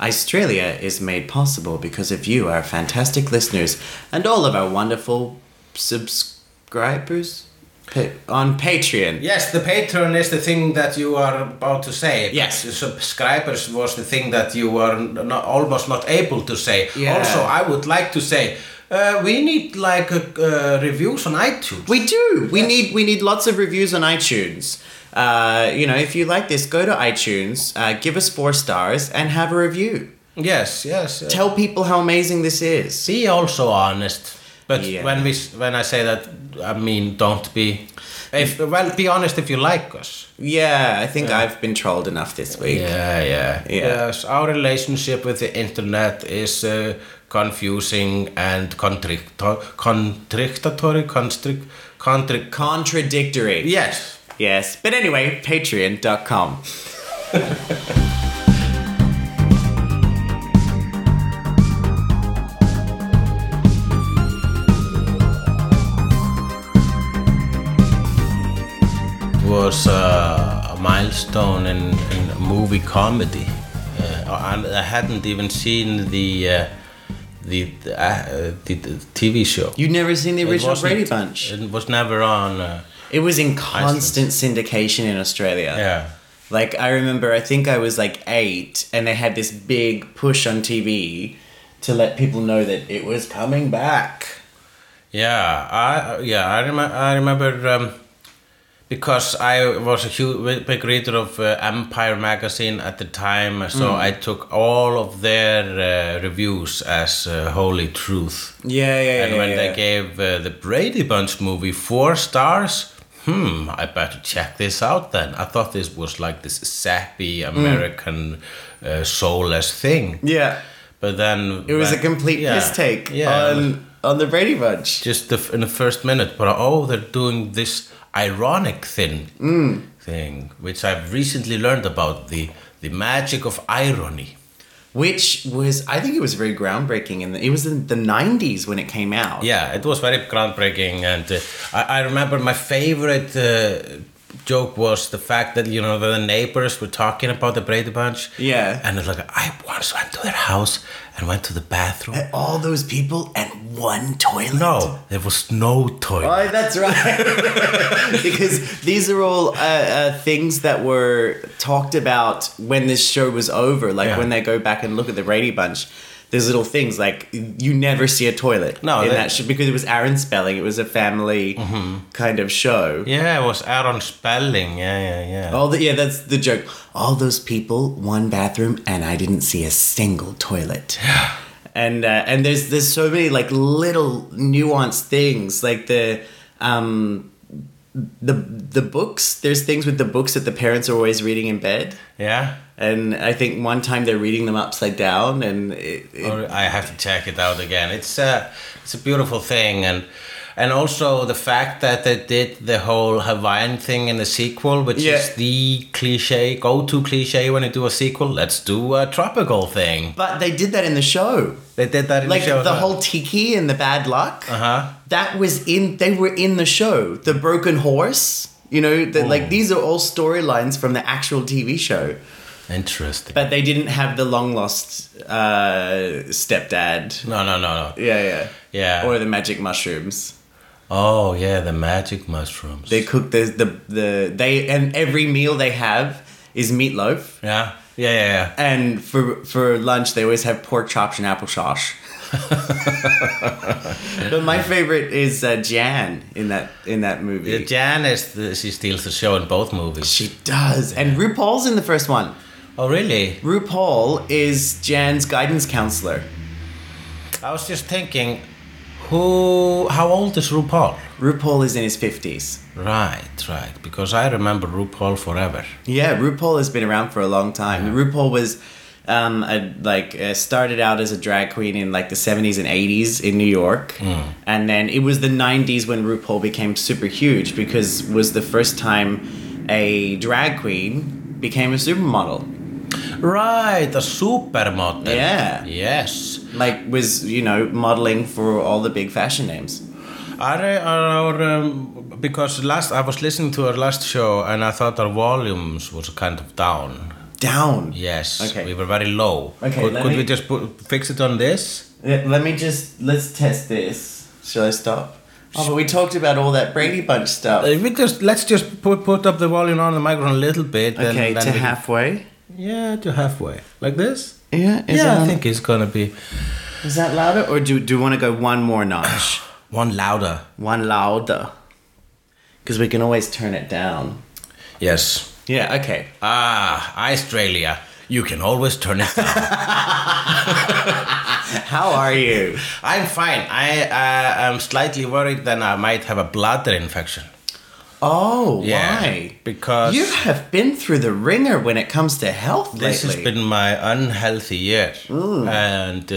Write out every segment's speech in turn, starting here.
Australia is made possible because of you, our fantastic listeners, and all of our wonderful subscribers pa- on Patreon. Yes, the patron is the thing that you are about to say. Yes. The subscribers was the thing that you were not, almost not able to say. Yeah. Also, I would like to say, uh, we need like uh, uh, reviews on iTunes. We do. We Yes. need we need lots of reviews on iTunes. Uh, you know, if you like this, go to iTunes, uh, give us four stars, and have a review. yes, yes. uh, Tell people how amazing this is. be also honest. But Yeah. when we when I say that, I mean don't be. If well, be honest if you like us. Yeah, I think I've been trolled enough this week. Yeah, yeah, Yeah. Yes, our relationship with the internet is uh, confusing and contradictory, contradictory, constrict, constrict. Contradictory. Yes. Yes. But anyway, patreon.com. was uh, a milestone in, in movie comedy, uh, and I hadn't even seen the uh, the the, uh, the the TV show. You've never seen the original Brady Bunch? It was never on. Uh, It was in constant syndication in Australia. yeah. Like I remember, I think I was like eight, and they had this big push on TV to let people know that it was coming back. Yeah, I yeah I remember I remember um, because I was a huge big reader of uh, Empire magazine at the time, so Mm. I took all of their uh, reviews as uh, holy truth. Yeah, yeah, and yeah. when yeah. they gave uh, the Brady Bunch movie four stars, hmm, I better check this out then. I thought this was like this sappy American uh, soulless thing, yeah, but then it was a complete yeah, piss take yeah, on on the Brady Bunch. just the, in the first minute, but oh, they're doing this ironic thing, Mm. thing, which I've recently learned about the the magic of irony. which was I think it was very groundbreaking, and it was in the '90s when it came out. Yeah, it was very groundbreaking, and uh, I, I remember my favorite uh, joke was the fact that you know the neighbors were talking about the Brady Bunch. Yeah. and it's like I once went to their house and went to the bathroom. all those people and one toilet. No, there was no toilet. Oh, that's right. because these are all uh, uh, things that were talked about when this show was over. Like Yeah. when they go back and look at the Brady Bunch, there's little things like you never see a toilet. No, in they- that show because it was Aaron Spelling. It was a family kind of show. Yeah, it was Aaron Spelling. Yeah, yeah, yeah. All the yeah, that's the joke. All those people, one bathroom, and I didn't see a single toilet. and uh, and there's there's so many like little nuanced things like the um the the books. There's things with the books that the parents are always reading in bed. Yeah. And I think one time they're reading them upside down, and it, it, I have to check it out again. It's a it's a beautiful thing, and and also the fact that they did the whole Hawaiian thing in the sequel, which Yeah. is the cliche, go to cliche when you do a sequel. Let's do a tropical thing. but they did that in the show. They did that in Like the show. the whole tiki and the bad luck. Uh huh. that was in they were in the show the broken horse you know that like these are all storylines from the actual tv show Interesting. but they didn't have the long lost uh stepdad No, no, no, no. yeah yeah Yeah. or the magic mushrooms Oh yeah, the magic mushrooms. they cook the the the they and every meal they have is meatloaf yeah, yeah, yeah, yeah. and for for lunch they always have pork chops and apple sauce but my favorite is uh, jan in that in that movie Yeah, Jan is the, she steals the show in both movies. She does. And RuPaul's in the first one. Oh really? RuPaul is Jan's guidance counselor. I was just thinking, who? How old is RuPaul? RuPaul is in his 50s. Right, right. Because I remember RuPaul forever. Yeah, RuPaul has been around for a long time. RuPaul was um, a, like uh, started out as a drag queen in like the 70s and 80s in New York. And then it was the 90s when RuPaul became super huge because was the first time a drag queen became a supermodel. Right, a supermodel. Yeah. Yes. Like was, you know, modeling for all the big fashion names. Are our um, because last I was listening to our last show and I thought our volumes was kind of down. down. Yes. Okay. We were very low. Okay, Could, could me- we just put, fix it on this? Let me just let's test this. Shall I stop? Oh, but we talked about all that Brady Bunch stuff. Uh, we just let's just put put up the volume on the microphone a little bit. okay, then to we halfway. Yeah, to halfway, like this. Yeah, is yeah, I think it's gonna be is that louder, or do do you want to go one more notch? one louder. one louder, because we can always turn it down. Yes. Yeah. Okay. Ah, Australia. You can always turn it down. How are you? I'm fine. I uh, am slightly worried that I might have a bladder infection. Oh, Yeah, why? because- you have been through the ringer when it comes to health This lately. has been my unhealthy year, and uh,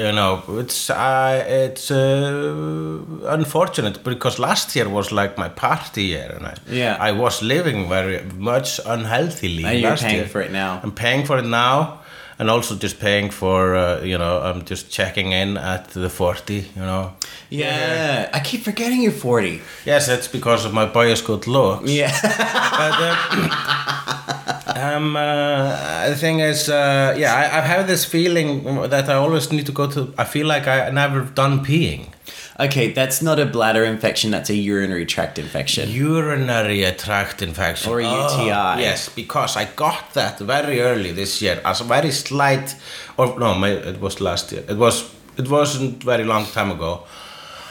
you know it's uh, it's uh, unfortunate because last year was like my party year, and I Yeah. I was living very much unhealthily. And you're last paying year. for it now. I'm paying for it now, and also just paying for uh, you know I'm just checking in at the forty, you know. yeah, I keep forgetting you're forty. Yes, it's because of my bias good looks. Yeah. But uh, um, uh, the thing is, uh, yeah, I, I have this feeling that I always need to go to. I feel like I never done peeing. Okay, that's not a bladder infection. That's a urinary tract infection. Urinary tract infection Or a Oh, UTI. yes, because I got that very early this year as a very slight, or no, my, it was last year. It was. It wasn't very long time ago.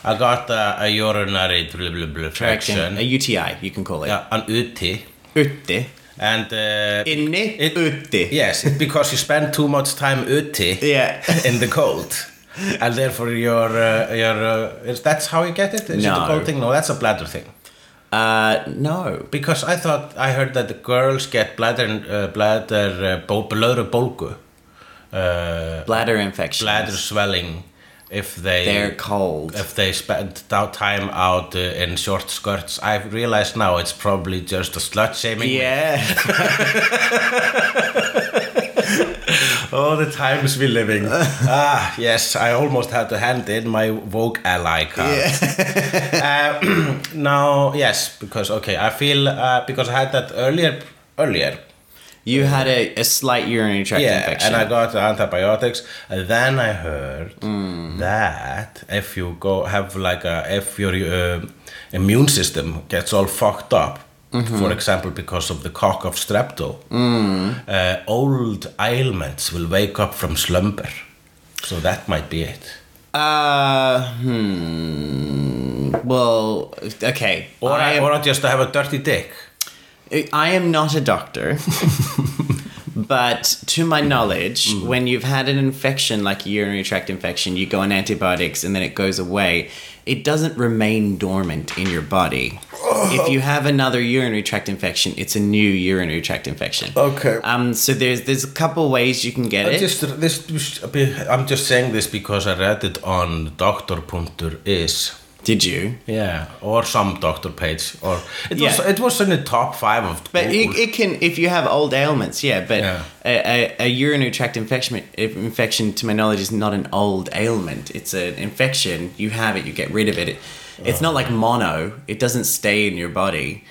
I got uh, a urinary blah, blah, blah, Tract in- infection. a UTI, you can call it. Yeah, an UTI. Utti. And uh, Inni. It- Utti. Yes, because you spend too much time uti Yeah. in the cold. And therefore your, uh, your uh, is that's how you get it? Is it No. a cold thing? No, that's a bladder thing. Uh, no. Because I thought, I heard that the girls get bladder, uh, bladder, uh, blöðrubólgu, uh, Bladder infection. bladder swelling if they... They're cold. if they spend time out uh, in short skirts, I've realized now it's probably just a slut shaming. Yeah. Oh, the times we're living. ah, yes, I almost had to hand in my Vogue ally card. uh, now, yes, because okay, I feel uh, because I had that earlier, earlier. You had a, a slight urinary tract Yeah, infection. and I got antibiotics. And then I heard that if you go have like a if your uh, immune system gets all fucked up, for example, because of the cock of strepto, uh, old ailments will wake up from slumber. So that might be it. Uh, hmm. Well, okay. Or, I, I, am, or just to have a dirty dick. I am not a doctor. but to my knowledge, Mm. when you've had an infection like a urinary tract infection, you go on antibiotics and then it goes away. It doesn't remain dormant in your body. If you have another urinary tract infection, it's a new urinary tract infection. Okay. Um. So there's there's a couple ways you can get I it. just this I'm just saying this because I read it on doktor.is. Did you? Yeah, or some doctor page, or it was Yeah. it was in the top five of. But it, it can if you have old ailments, yeah. But Yeah. A, a, a urinary tract infection, infection, to my knowledge, is not an old ailment. It's an infection. You have it, you get rid of it. it it's not like mono. It doesn't stay in your body.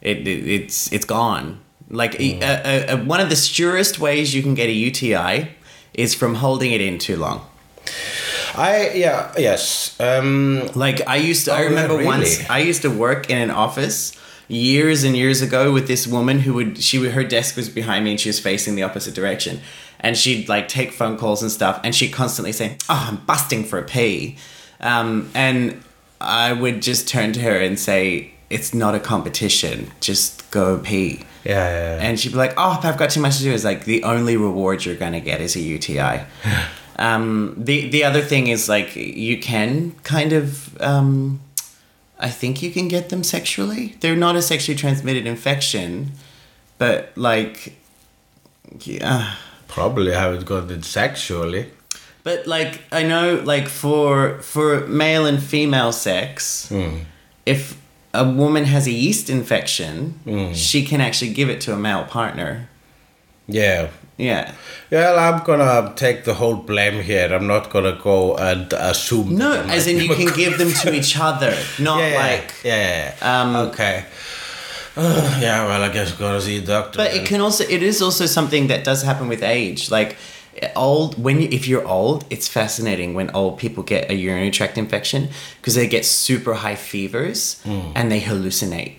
It, it it's it's gone. Like mm. a, a, one of the surest ways you can get a UTI is from holding it in too long. I yeah yes um Like I used to, I Oh, yeah, remember really? once I used to work in an office years and years ago with this woman who would she her desk was behind me and she was facing the opposite direction, and she'd like take phone calls and stuff, and she'd constantly say, "Oh, I'm busting for a pee," um, and I would just turn to her and say, "It's not a competition, just go pee." yeah, yeah, yeah. And she'd be like, "Oh, I've got too much to do." It's like the only reward you're gonna get is a UTI. um, the the other thing is like you can kind of, um, I think you can get them sexually. They're not a sexually transmitted infection, but like, yeah. probably have it got it sexually. But like I know, like for for male and female sex, if a woman has a yeast infection, she can actually give it to a male partner. Yeah. Yeah. Well, I'm gonna take the whole blame here. I'm not gonna go and assume. No, as in you can give them to each other, not yeah, yeah, like yeah, yeah. um, okay. yeah, well, I guess gotta see a doctor. But then. it can also it is also something that does happen with age. Like old when you, if you're old, it's fascinating when old people get a urinary tract infection because they get super high fevers Hmm. and they hallucinate.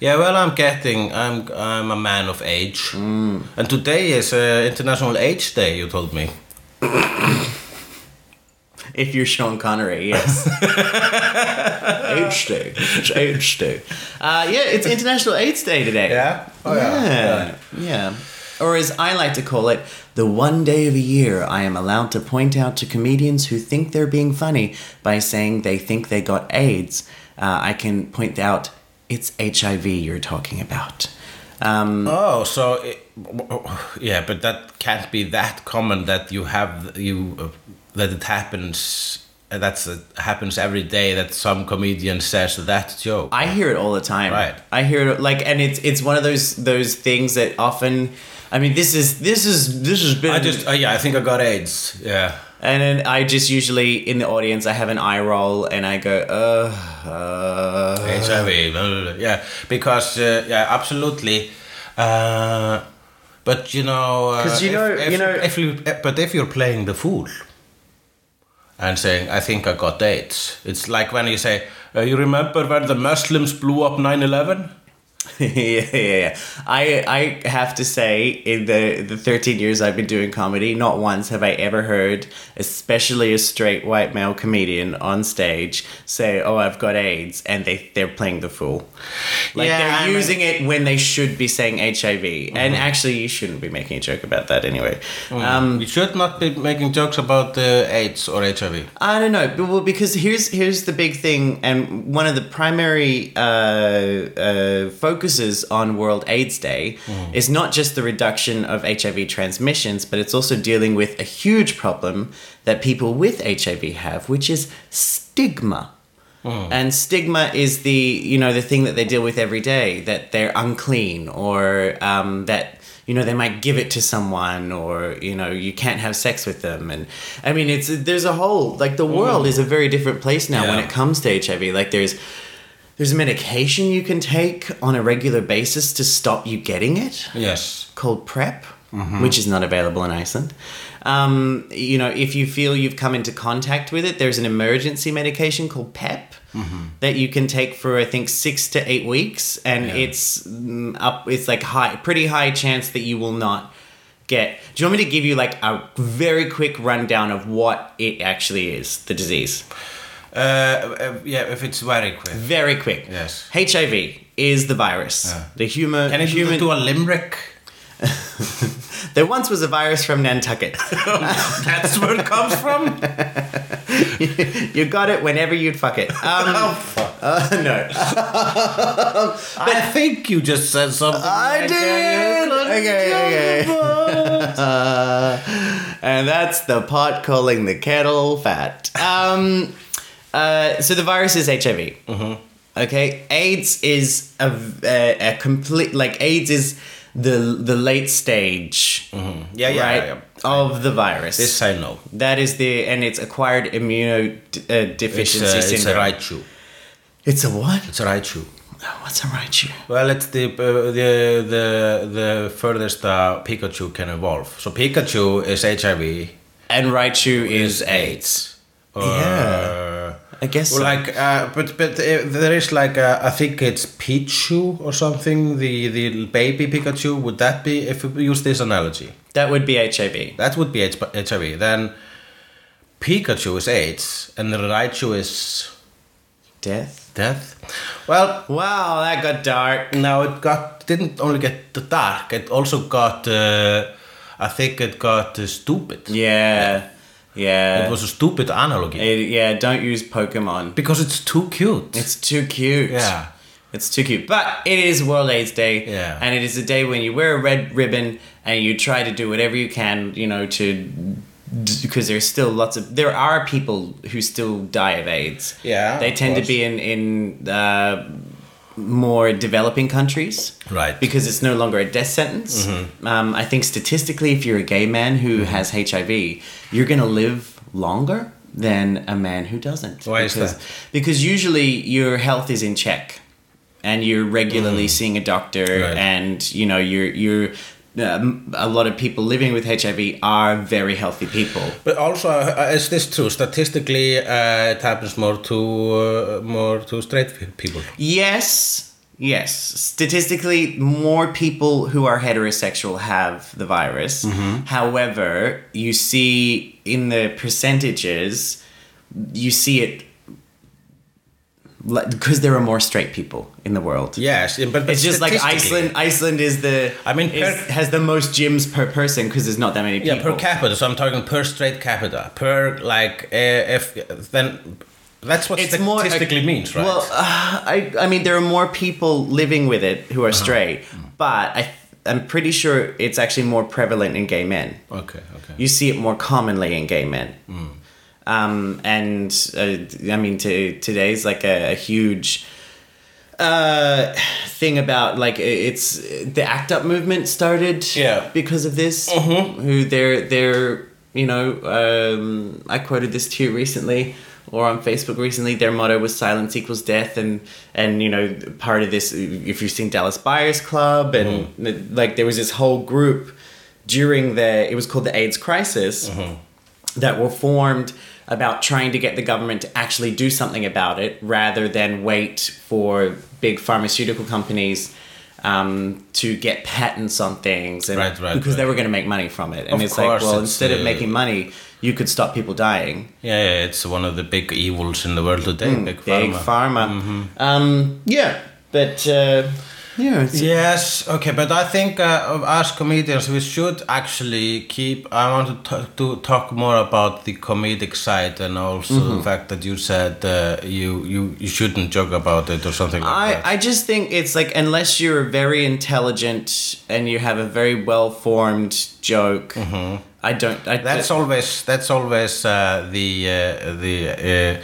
Yeah, well, I'm getting. I'm I'm a man of age, Mm. and today is uh, International AIDS Day. You told me. If you're Sean Connery, yes. AIDS Day. It's AIDS Day. Uh, yeah, it's International AIDS Day today. Yeah. Oh, yeah. Yeah. Or as I like to call it, the one day of a year I am allowed to point out to comedians who think they're being funny by saying they think they got AIDS. Uh, I can point out it's HIV you're talking about. Um, Oh, so it, yeah, but that can't be that common that you have you uh, that it happens. uh, That's uh, happens every day that some comedian says that joke. I hear it all the time. Right. I hear it like, and it's it's one of those those things that often. I mean, this is this is this has been. I just uh, yeah, I think I got AIDS. Yeah. And then I just usually in the audience I have an eye roll and I go, uh, uh yeah, because uh, yeah, absolutely. Uh, but you know, uh, 'Cause you know- if, you know- if you, eh, but if you're playing the fool and saying, "I think I got AIDS," it's like when you say, uh, "You remember when the Muslims blew up 9/11?" Yeah, yeah, yeah. I I have to say, in the the thirteen years I've been doing comedy, not once have I ever heard, especially a straight white male comedian on stage, say, "Oh, I've got AIDS," and they they're playing the fool. Like Yeah, they're I mean- using it when they should be saying HIV, and actually, you shouldn't be making a joke about that anyway. Um, we should not be making jokes about uh, AIDS or HIV. I don't know, but well, because here's here's the big thing, and one of the primary uh, uh, focuses on World AIDS Day hmm. is not just the reduction of HIV transmissions, but it's also dealing with a huge problem that people with HIV have, which is stigma. Hmm. And stigma is the you know the thing that they deal with every day that they're unclean or um, that you know they might give it to someone or you know you can't have sex with them. And I mean it's there's a whole like the hmm. world is a very different place now when it comes to HIV like there's there's a medication you can take on a regular basis to stop you getting it Yes. called PrEP, which is not available in Iceland. Um, you know, if you feel you've come into contact with it, there's an emergency medication called PEP that you can take for I think six to eight weeks, and it's mm, up. It's like high, pretty high chance that you will not get. Do you want me to give you like a very quick rundown of what it actually is, the disease? Uh, uh, yeah, if it's very quick. Very quick. Yes. HIV is the virus. Yeah. The human. Can I human. do a limerick? there once was a virus from Nantucket. That's where it comes from. you got it whenever you'd fuck it. Um, uh, no, I think you just said something. I like, did. Okay, okay. Uh, and that's the pot calling the kettle fat. Um, uh, so the virus is HIV. Okay, AIDS is a, a, a complete like AIDS is the the late stage, Yeah, yeah, right, yeah, yeah. of the virus. This I know. that is the and it's acquired immunodeficiency It's a, it's a. Raichu. It's a what? It's a Raichu. Oh, what's a Raichu? Well, it's the uh, the the the furthest uh, Pikachu can evolve. So Pikachu is HIV. And Raichu is AIDS. Uh, I guess Well, so. like, uh, but but uh, there is like uh, I think it's Pichu or something. The the baby Pikachu. Would that be if we use this analogy? that would be HIV. That would be H- HIV. Then Pikachu is AIDS, and the Raichu is Death. death. Well, Wow, that got dark. now it got didn't only get the dark. It also got. Uh, I think it got uh, stupid. Yeah, yeah. It was a stupid analogy It- yeah, don't use Pokemon. because it's too cute. It's too cute. Yeah. It's too cute. But it is World AIDS Day. Yeah. And it is a day when you wear a red ribbon and you try to do whatever you can, you know, to. Because there's still lots of. There are people who still die of AIDS. Yeah, They tend to be in, in uh, more developing countries. Right. Because it's no longer a death sentence. Mm-hmm. Um, I think statistically, if you're a gay man who has HIV, you're going to live longer than a man who doesn't. Why is because, that? Because usually your health is in check. and you're regularly seeing a doctor, Right. and you know you're you're. Um, a lot of people living with HIV are very healthy people. But also, uh, is this true? Statistically, uh, it happens more to uh, more to straight people. Yes, yes. Statistically, more people who are heterosexual have the virus. However, you see in the percentages, you see it because there are more straight people in the world. Yes, but, but It's just like Iceland. Iceland is the I mean, is- has the most gyms per person because there's not that many people. Yeah, per capita. So I'm talking per straight capita. Per like uh, if then that's what It's more statistically means, right? Well, uh, I I mean there are more people living with it who are Uh-huh. straight, but I I'm pretty sure it's actually more prevalent in gay men. okay, okay. You see it more commonly in gay men. Hmm. Um, and uh, I mean, to, today's like a, a huge uh, thing about like it's the ACT UP movement started Yeah. because of this. Who they're they're you know um, I quoted this to you recently or on Facebook recently. Their motto was "Silence equals death," and and you know part of this if you've seen Dallas Buyers Club and like there was this whole group during the it was called the AIDS crisis that were formed about trying to get the government to actually do something about it rather than wait for big pharmaceutical companies um, to get patents on things and Right, right, because they were going to make money from it and Of it's like well it's, instead of uh, making money you could stop people dying Yeah, yeah, it's one of the big evils in the world today. big Hmm, big pharma. pharma, um, yeah but uh, yeah it's, Yes, okay, but I think uh, of us comedians, we should actually keep. I want to, t- to talk more about the comedic side and also Mm-hmm. the fact that you said uh, you, you you shouldn't joke about it or something like I, that. I just think it's like unless you're very intelligent and you have a very well formed joke, I don't. I, Mm-hmm. that's always that's always uh, the uh, the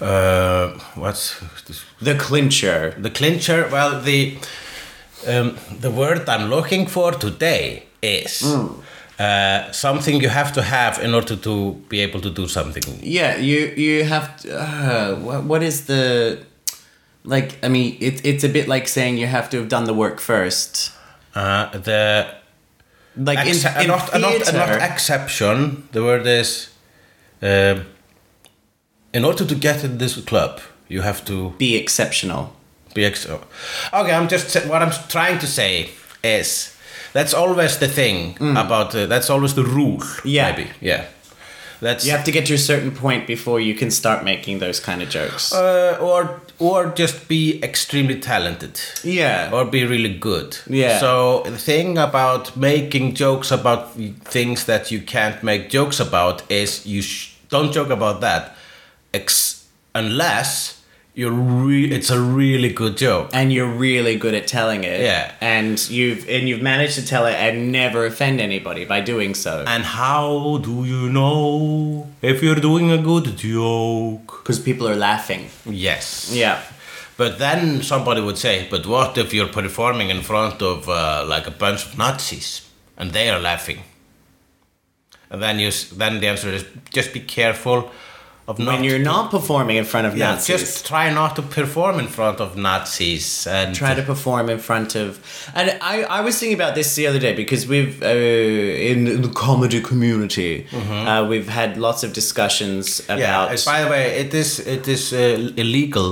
uh, uh, what's this? The clincher. the clincher. Well, the um, the word I'm looking for today is. Uh, something you have to have in order to be able to do something. Yeah, you you have to, uh, what, what is the like? I mean, it, it's a bit like saying you have to have done the work first. Uh, the Like in, Acce- in not, not, theater, not exception. The word is, um, in order to get in this club, you have to be exceptional. be ex- Okay, I'm just what I'm trying to say is that's always the thing about uh, that's always the rule. Mm. Yeah. maybe yeah. That's You have to get to a certain point before you can start making those kind of jokes. uh, or or just be extremely talented. yeah. or be really good. Yeah. So the thing about making jokes about things that you can't make jokes about is you sh- don't joke about that, ex- unless you're re- it's a really good joke. and you're really good at telling it. Yeah. And you've and you've managed to tell it and never offend anybody by doing so. And how do you know if you're doing a good joke? Because people are laughing. Yes. Yeah. But then somebody would say, but what if you're performing in front of uh, like a bunch of Nazis and they are laughing? And then you, then the answer is just be careful of. When you're not performing in front of yeah, Nazis. just try not to perform in front of Nazis and try to perform in front of and I, I was thinking about this the other day because we've uh, in the comedy community uh, we've had lots of discussions Mm-hmm. Yeah. about and By the way, it is it is uh, illegal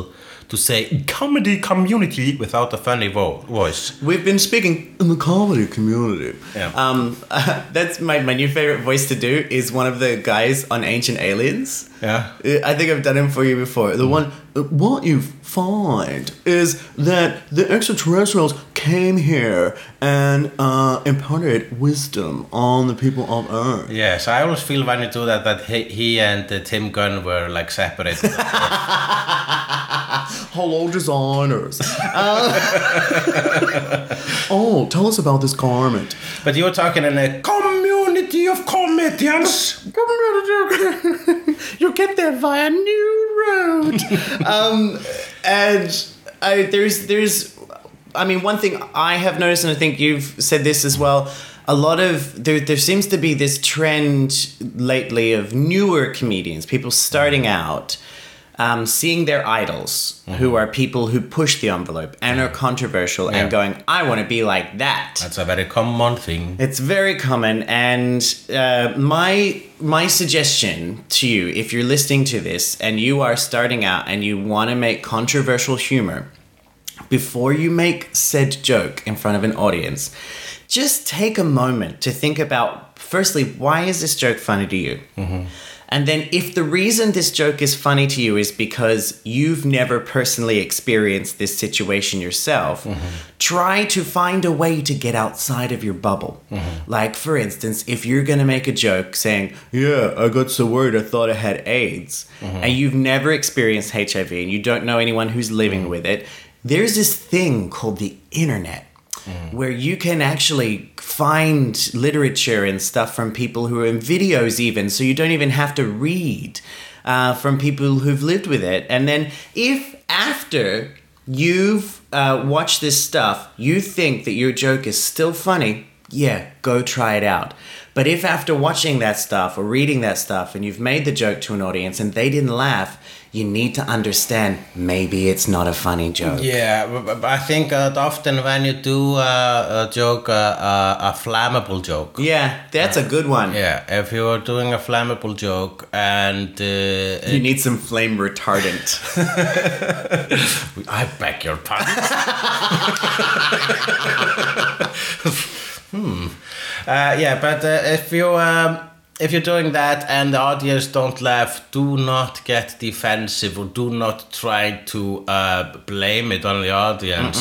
to say comedy community without a funny vo- voice. we've been speaking in the comedy community Yeah. um, that's my, my new favorite voice to do is one of the guys on Ancient Aliens Yeah. Uh, I think I've done him for you before. The one, uh, what you find is that the extraterrestrials came here and uh, imparted wisdom on the people of Earth. Yes, I always feel when you do that that he, he and uh, Tim Gunn were like separated. Hello, designers. Uh, oh, tell us about this garment. but you were talking in a community of comedians. you get there via new road. um, and I, there's there's, I mean, one thing I have noticed, and I think you've said this as well. A lot of there, there seems to be this trend lately of newer comedians, people starting out, um, seeing their idols, who are people who push the envelope and are controversial, Yeah. and going, "I want to be like that." That's a very common thing. It's very common, and uh, my my suggestion to you, if you're listening to this and you are starting out and you want to make controversial humor, before you make said joke in front of an audience, just take a moment to think about firstly, why is this joke funny to you? And then, if the reason this joke is funny to you is because you've never personally experienced this situation yourself, mm-hmm. try to find a way to get outside of your bubble. Mm-hmm. Like, for instance, if you're going to make a joke saying, Yeah, I got so worried I thought I had AIDS, mm-hmm. and you've never experienced HIV and you don't know anyone who's living with it, there's this thing called the internet where you can actually find literature and stuff from people who are in videos even so you don't even have to read uh, from people who've lived with it. And then if after you've uh, watched this stuff you think that your joke is still funny yeah go try it out but if after watching that stuff or reading that stuff and you've made the joke to an audience and they didn't laugh you need to understand maybe it's not a funny joke Yeah, I think uh, often when you do uh, a joke, uh, uh, a flammable joke. yeah that's a good one Yeah, if you are doing a flammable joke and uh, You need some flame retardant. I beg your pardon. hmm. Uh, yeah, but uh, if you um, if you're doing that and the audience don't laugh, do not get defensive or do not try to uh, blame it on the audience.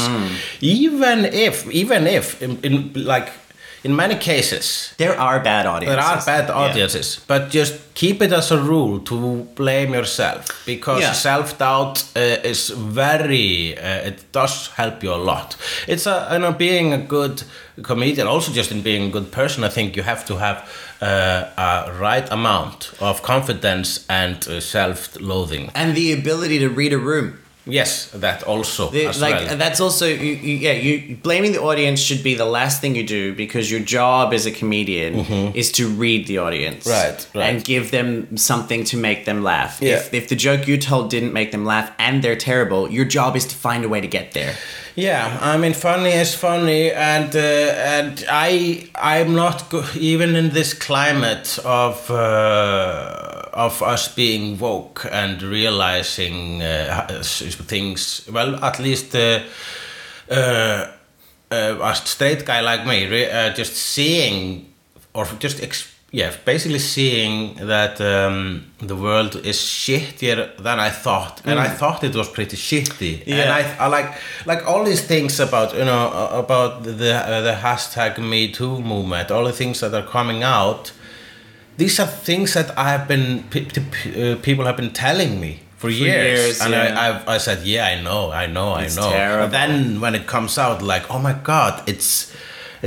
Even if, even if, in, in like in many cases, there are bad audiences. there are bad Yeah. audiences, but just keep it as a rule to blame yourself because Yeah. self doubt uh, is very. Uh, it does help you a lot. It's a you know being a good comedian, also just in being a good person. I think you have to have uh, a right amount of confidence and uh, self-loathing. And the ability to read a room. Yes, that also The- like well. that's also you, you, yeah. You blaming the audience should be the last thing you do because your job as a comedian is to read the audience, Mm-hmm. Right, right. and give them something to make them laugh. Yeah. If, if the joke you told didn't make them laugh and they're terrible, your job is to find a way to get there. Yeah, I mean, funny is funny, and uh, and I I'm not go- even in this climate of uh, of us being woke and realizing uh, s- things. Well, at least uh, uh, uh, a straight guy like me, re- uh, just seeing or just ex- yeah, basically seeing that um, the world is shittier than I thought, and I thought it was pretty shitty. And Yeah. I, I like like all these things about you know uh, about the uh, the hashtag Me Too movement, all the things that are coming out. These are things that I have been pe- pe- uh, people have been telling me for, years, years, and yeah. I I've, I said yeah I know I know It's I know. terrible. But then when it comes out, like oh my god, it's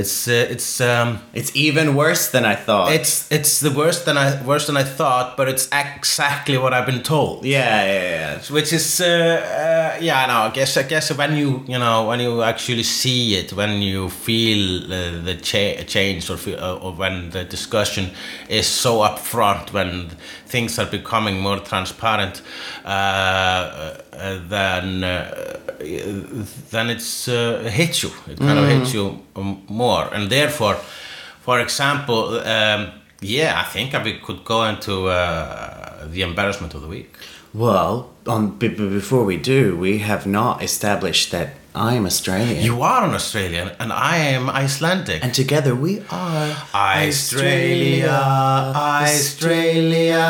it's uh, it's um It's even worse than I thought. it's it's the worst than I worse than I thought, but it's exactly what I've been told. yeah, yeah, yeah. Which is uh, uh, yeah, no, I guess I guess when you you know when you actually see it, when you feel uh, the cha- change or feel, uh, or when the discussion is so upfront, when things are becoming more transparent, uh, uh, then uh, then it's uh, it hits you. It kind of hits you more, and therefore, for example, um, yeah, I think we could go into uh, the embarrassment of the week. Well, on b- before we do, we have not established that I am Australian. You are an Australian, and I am Icelandic. and together we are Australia, Australia,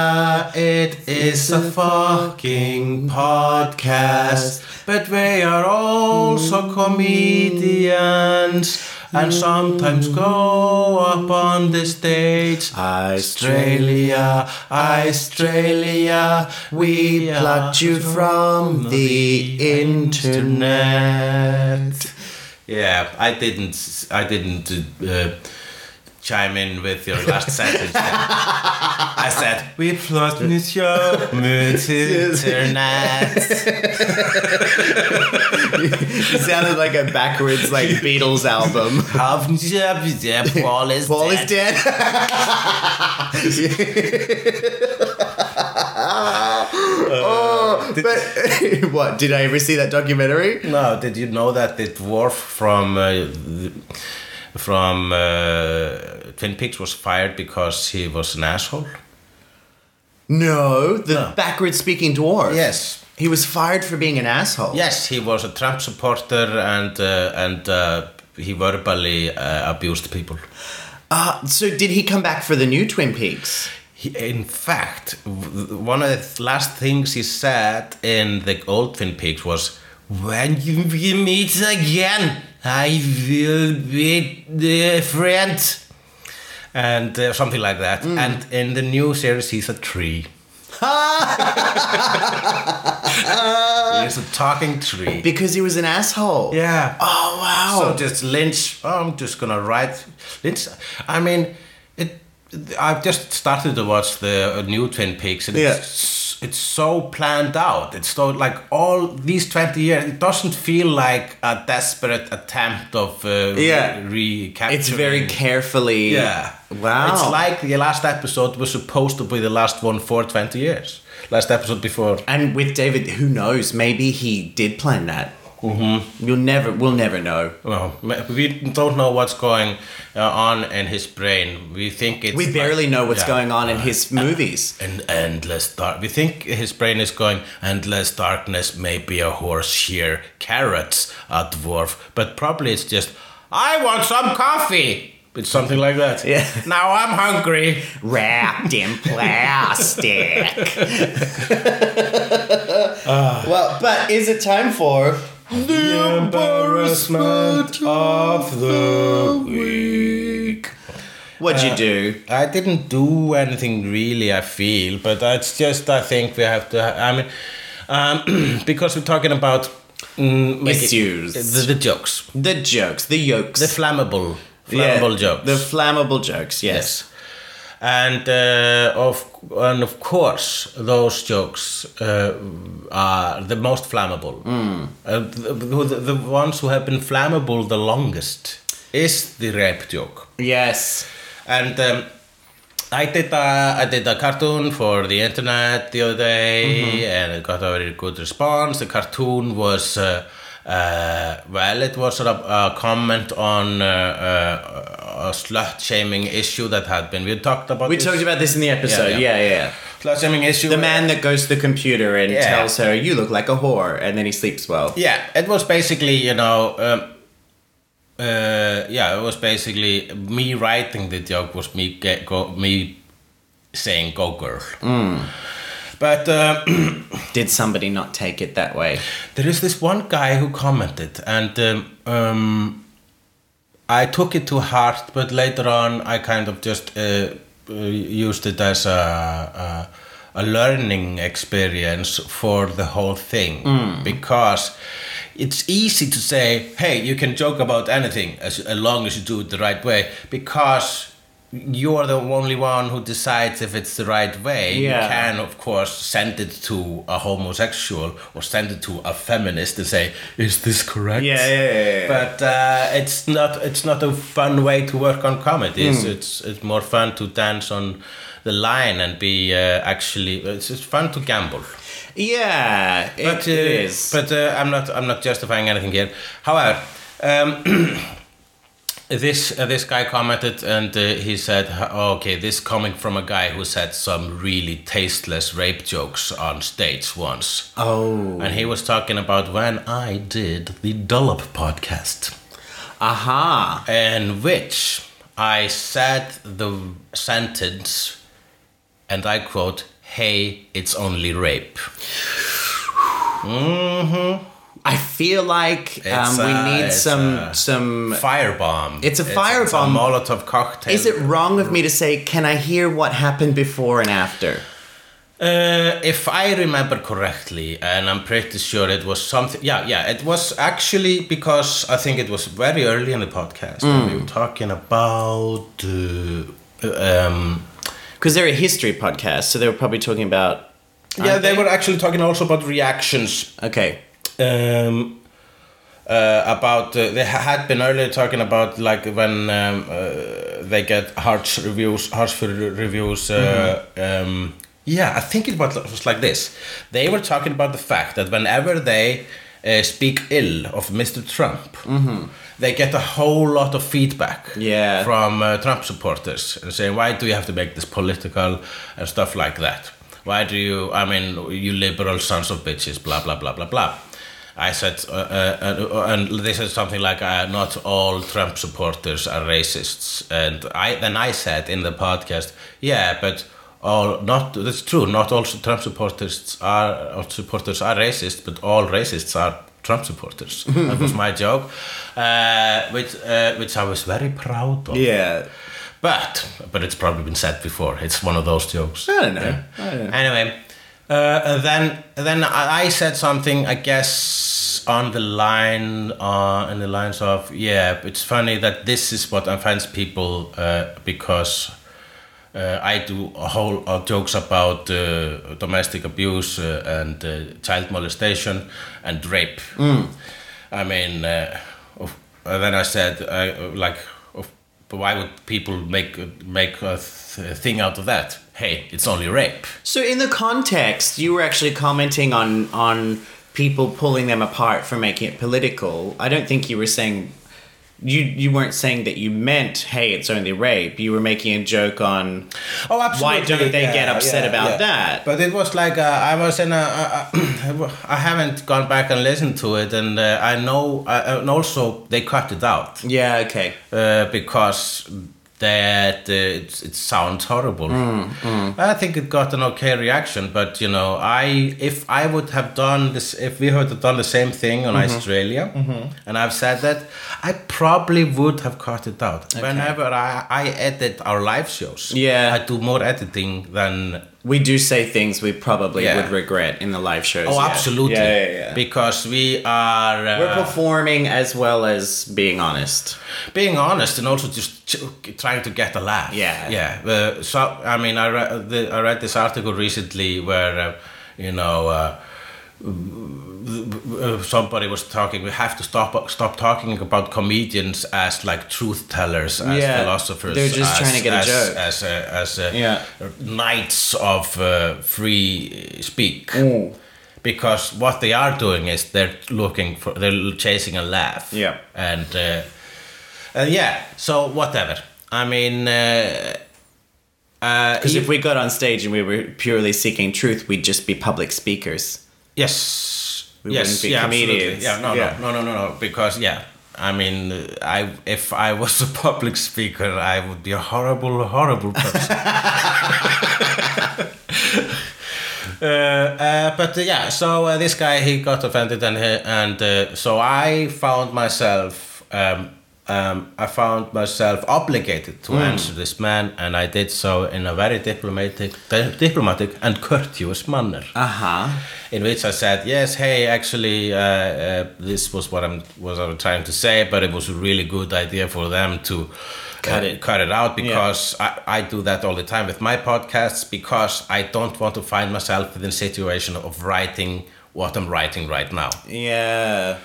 it is a fucking podcast. But we are also comedians and sometimes go up on the stage. Australia, Australia, we plucked you from the internet. Yeah, I didn't. I didn't uh, chime in with your last sentence. I said we from the internet. It sounded like a backwards like Beatles album. Paul is Paul dead. is dead. oh, but what? Did I ever see that documentary? No, did you know that the dwarf from uh, the, from uh, Twin Peaks was fired because he was an asshole? No, the No. backward speaking dwarf. Yes. He was fired for being an asshole. Yes, he was a Trump supporter and uh, and uh, he verbally uh, abused people. Uh, so did he come back for the new Twin Peaks? He, in fact, one of the last things he said in the old Twin Peaks was, "When we meet again, I will be the friend," and uh, something like that. And in the new series, he's a tree. he's a talking tree. Because he was an asshole. Yeah. Oh wow. So just Lynch. Oh, I'm just gonna write Lynch. I mean, it. I've just started to watch the uh, new Twin Peaks, and Yeah. it's it's so planned out. It's so like all these twenty years. It doesn't feel like a desperate attempt of uh, Yeah. re- recapturing. it's very carefully. Yeah. Wow. It's like the last episode was supposed to be the last one for 20 years. Last episode before. And with David, who knows? Maybe he did plan that. Mm-hmm. You'll never. We'll never know. Well, we don't know what's going uh, on in his brain. We think it's. We barely know what's Yeah. going on in his movies. And endless dark. We think his brain is going endless darkness. Maybe a horse here, carrots, a dwarf, but probably it's just I want some coffee. It's something like that. Yeah. Now I'm hungry. Wrapped in plastic. well, but is it time for The embarrassment of the week. What'd you do? I didn't do anything really, I feel, but it's just I think we have to. I mean, um, because we're talking about mm, Issues. the, the jokes, The jokes, the yolks, the flammable, Yeah, flammable jokes, the flammable jokes. Yes. And uh, of and of course those jokes uh, are the most flammable. Uh, the, the, ones who have been flammable the longest is the rape joke. Yes. And um, I did a I did a cartoon for the internet the other day, and it got a very good response. The cartoon was. Uh, uh, well, it was a, a comment on uh, uh, a slut shaming issue that had been. We talked about We this. talked about this in the episode. Yeah, Yeah, yeah. yeah, slut shaming issue. The man that goes to the computer and Yeah. tells her, "You look like a whore," and then he sleeps well. Yeah, it was basically, you know, um, uh, yeah, it was basically me writing the joke was me get, go, me saying "Go girl." But uh, Did somebody not take it that way? there is this one guy who commented, and um, um, I took it to heart. But later on, I kind of just uh, uh, used it as a, a a learning experience for the whole thing because it's easy to say, "Hey, you can joke about anything as, as long as you do it the right way," because you're the only one who decides if it's the right way. Yeah. You can, of course, send it to a homosexual or send it to a feminist and say, "Is this correct?" Yeah, yeah, yeah, yeah. But uh, it's not. It's not a fun way to work on comedy. It's, it's it's more fun to dance on the line and be uh, actually. It's, it's fun to gamble. Yeah, it, uh, is. But uh, I'm not. I'm not justifying anything here. However. Um, This uh, this guy commented and uh, he said, "Oh, "Okay, this coming from a guy who said some really tasteless rape jokes on stage once." oh, And he was talking about when I did the Dollop podcast, aha. in which I said the sentence, and I quote, "Hey, it's only rape." I feel like um, we need some some. Firebomb. It's a firebomb. It's a Molotov cocktail. Is it wrong of me to say? Can I hear what happened before and after? Uh, if I remember correctly, and I'm pretty sure it was something. Yeah, yeah, it was actually because I think it was very early in the podcast. and We were talking about. Uh, um, Because they're a history podcast, so they were probably talking about. yeah, aren't they were actually talking also about reactions. Okay. Um, uh, about uh, they had been earlier talking about like when um, uh, they get harsh reviews, harsh re- reviews. Uh, um, Yeah, I think it was, like this. They were talking about the fact that whenever they uh, speak ill of Mr. Trump, they get a whole lot of feedback Yeah. from uh, Trump supporters and saying, "Why do you have to make this political and stuff like that? Why do you? I mean, you liberal sons of bitches, blah blah blah blah blah." I said, uh, uh, uh, and they said something like, uh, "Not all Trump supporters are racists," and I then I said in the podcast, "Yeah, but." All not that's true. Not all Trump supporters are all supporters are racist, but all racists are Trump supporters. that was my joke, uh, which uh, which I was very proud of. Yeah. But but it's probably been said before. It's one of those jokes. I don't know. I don't know. Anyway, and then then I said something. I guess on the line uh, in the lines of yeah. It's funny that this is what offends people uh, because. Uh, I do a whole uh, jokes about uh, domestic abuse uh, and uh, child molestation and rape. I mean, uh, uh, then I said, uh, like, but why would people make make a th- thing out of that? Hey, it's only rape. So in the context, you were actually commenting on on people pulling them apart for making it political. I don't think you were saying you you weren't saying that you meant hey it's only rape. You were making a joke on Oh, absolutely Why don't they get upset about that? But it was like uh, I was in a. Uh, I haven't gone back and listened to it, and uh, I know. Uh, and also, they cut it out yeah okay uh, because that uh, it, it sounds horrible. Mm, mm. I think it got an okay reaction, but you know, I if I would have done this, if we would have done the same thing on mm-hmm. Australia, mm-hmm. and I've said that, I probably would have cut it out. Whenever I, I edit our live shows, Yeah. I do more editing than we do say things we probably Yeah. would regret in the live shows. oh, yeah. absolutely, Yeah, yeah, yeah. because we are uh, We're performing as well as being honest. being honest and also just ch- trying to get a laugh. Yeah. yeah. Uh, so I mean, I read the, I read this article recently where uh, you know. Uh, uh, somebody was talking. We have to stop stop talking about comedians as like truth tellers, as Yeah. philosophers. They're just as, trying to get a as, joke. as uh, as uh, Yeah. knights of uh, free speak. Because what they are doing is they're looking for, they're chasing a laugh. Yeah. And uh, uh, yeah, so whatever. I mean, uh, uh, Because if we got on stage and we were purely seeking truth, we'd just be public speakers. yes, We yes, wouldn't be yeah, comedians. absolutely. Yeah, no, Yeah. no, no, no, no, no, because yeah, I mean, I if I was a public speaker, I would be a horrible, horrible person. Uh, uh, but uh, yeah, so uh, this guy he got offended and he, and uh, so I found myself um, um, I found myself obligated to answer this man and I did so in a very diplomatic di- diplomatic and courteous manner Uh huh. in which I said yes hey actually uh, uh, this was what I'm was I was trying to say but it was a really good idea for them to Cut uh, it. cut it out because I, I do that all the time with my podcasts because I don't want to find myself in the situation of writing what I'm writing right now. Yeah.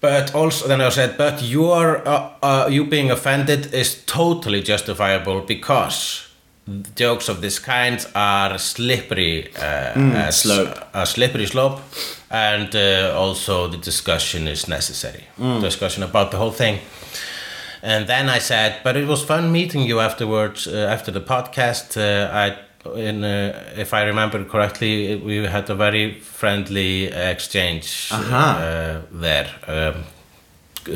But also, then I said, but your uh, uh, you being offended is totally justifiable because jokes of this kind are slippery, uh, as- slope. a slippery slope, and uh, also the discussion is necessary. Discussion about the whole thing. And then I said, but it was fun meeting you afterwards. Uh, after the podcast, uh, I, in uh, if I remember correctly, we had a very friendly exchange Uh-huh. uh, there. Um,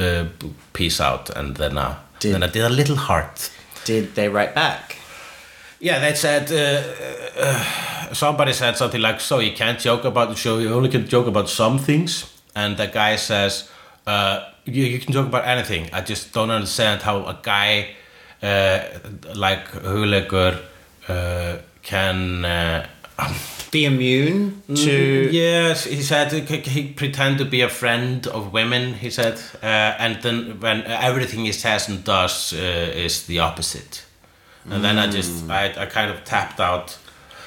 uh, peace out, and then uh, Did- then I did a little heart. Did they write back? Yeah, they said somebody said something like, "So you can't joke about so you only can joke about some things," and the guy says, uh, you, "You can joke about anything. I just don't understand how a guy uh, like Hugleikur uh, can." Uh, Be immune to. Yes, he said he, he pretend to be a friend of women. He said, uh, and then when everything he says and does uh, is the opposite, and then I just I, I kind of tapped out.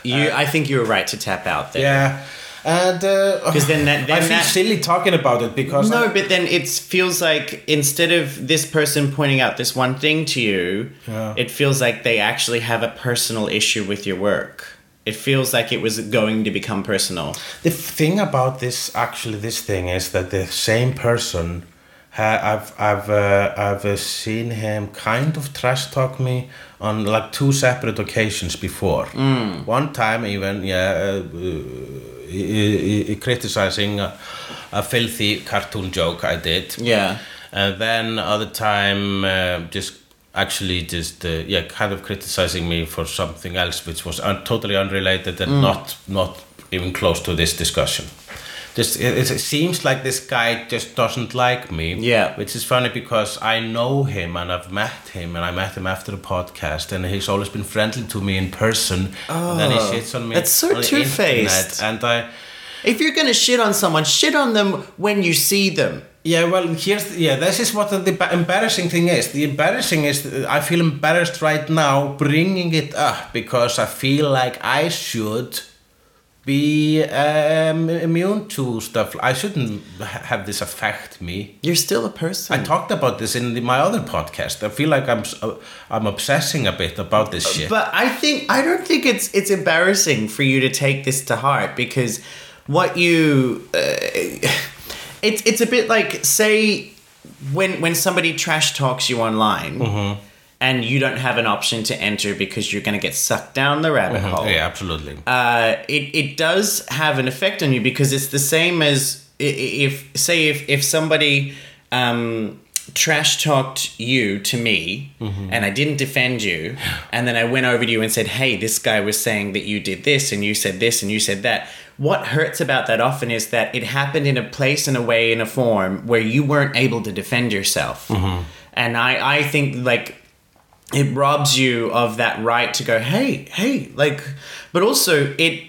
You, I think you were right to tap out there. Yeah, and Because then that, then I feel that, silly talking about it because No, I- but then it feels like instead of this person pointing out this one thing to you, Yeah. it feels like they actually have a personal issue with your work. It feels like it was going to become personal. The thing about this, actually, this thing is that the same person, ha, I've I've uh, I've uh, seen him kind of trash talk me on like two separate occasions before. One time, even, yeah, uh, uh, criticizing a, a filthy cartoon joke I did. Yeah. And then other time, uh, just actually just uh, yeah, kind of criticizing me for something else, which was un- totally unrelated and not not even close to this discussion. Just it, it seems like this guy just doesn't like me. Yeah. which is funny because I know him and I've met him and I met him after the podcast and he's always been friendly to me in person. and then he Oh, shits on me. that's so two-faced. And I. If you're gonna shit on someone, shit on them when you see them. Yeah, well, here's yeah. This is what the, embarrassing thing is. The embarrassing is I feel embarrassed right now bringing it up because I feel like I should be um, immune to stuff. I shouldn't have this affect me. You're still a person. I talked about this in the, my other podcast. I feel like I'm uh, I'm obsessing a bit about this shit. But I think I don't think it's it's embarrassing for you to take this to heart because what you uh, it's it's a bit like say when when somebody trash talks you online and you don't have an option to enter because you're going to get sucked down the rabbit hole. yeah, absolutely. uh, it, it does have an effect on you because it's the same as if say if, if somebody um, trash talked you to me and I didn't defend you and then I went over to you and said hey this guy was saying that you did this and you said this and you said that. What hurts about that often is that it happened in a place in a way in a form where you weren't able to defend yourself. And I, I think like it robs you of that right to go hey hey like but also it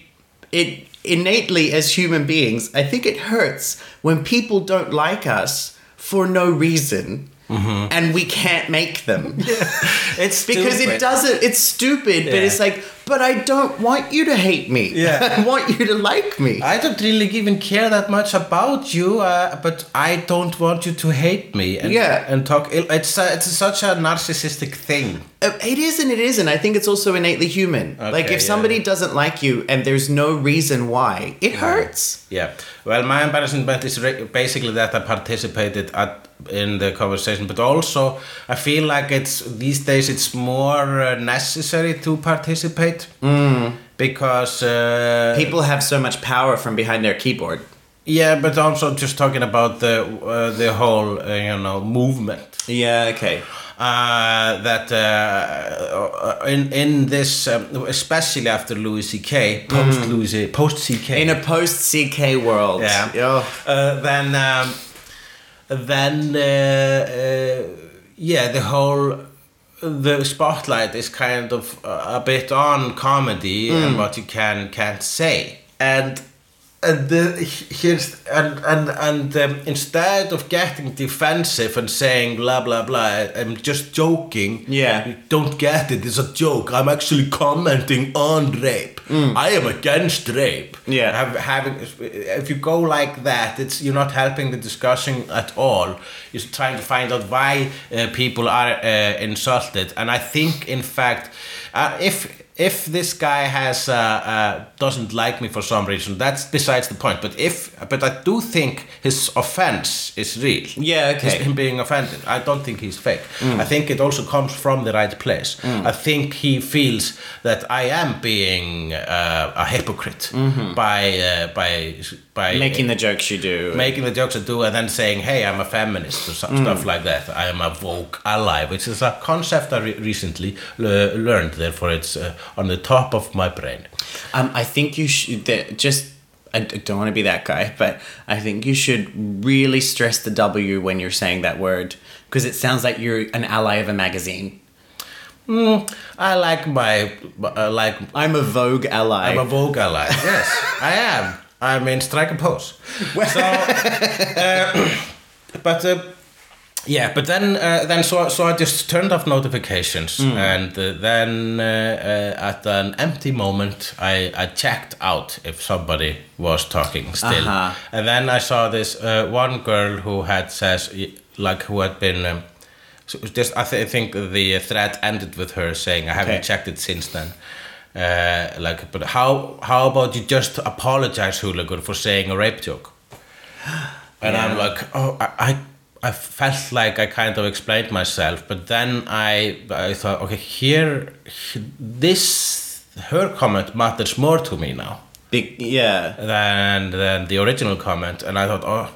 it innately as human beings i think it hurts when people don't like us for no reason and we can't make them It's because stupid. it doesn't it's stupid but it's like but i don't want you to hate me Yeah. i want you to like me I don't really even care that much about you, uh, but I don't want you to hate me. And, Yeah. and talk. It's a, it's such a narcissistic thing. Uh, It is and it isn't. I think it's also innately human. like Okay, if somebody doesn't like you and there's no reason why, it hurts. Yeah. Well, my embarrassment is basically that I participated at in the conversation, but also I feel like it's these days it's more uh, necessary to participate because uh, People have so much power from behind their keyboard. Yeah, but also just talking about the uh, the whole uh, you know movement. Yeah, okay. uh, that uh, in in this, um, especially after Louis C.K. post Louis post C.K. In a post CK world. yeah, Oh. uh, then um, then uh, uh, yeah, the whole the spotlight is kind of a bit on comedy and what you can can't say and. And the, here's and and and um, instead of getting defensive and saying blah blah blah, I'm just joking. Yeah. you don't get it. It's a joke. I'm actually commenting on rape. I am against rape. Yeah. Have, having if you go like that, it's you're not helping the discussion at all. You're trying to find out why uh, people are uh, insulted, and I think, in fact, uh, if if this guy has uh, uh, doesn't like me for some reason, that's besides the point. But if but I do think his offense is real. Yeah, okay. His- him being offended. I don't think he's fake. I think it also comes from the right place. I think he feels that I am being uh, a hypocrite by uh, by by Making the jokes you do. making the jokes I do and then saying, "Hey, I'm a feminist" or some stuff like that. I am a woke ally, which is a concept I re- recently uh, learned. Therefore, it's uh, on the top of my brain. Um, I think you should just. I don't want to be that guy, but I think you should really stress the W when you're saying that word because it sounds like you're an ally of a magazine. Mm, I like my uh, like I'm a Vogue ally. I'm a Vogue ally. Yes, I am. I'm in strike a pose. So, uh, but uh, yeah, but then uh, then so so I just turned off notifications, and uh, then uh, uh, at an empty moment, I I checked out if somebody was talking still, Uh-huh. and then I saw this uh, one girl who had says like who had been. Um, so just I, th- I think the thread ended with her saying I haven't Okay. checked it since then. Uh, like, but how how about you just apologize, Hooligan, for saying a rape joke? And I'm like, oh, I, I, I felt like I kind of explained myself, but then I, I thought, okay, here, this, her comment matters more to me now Big, yeah. than than the original comment, and I thought, oh,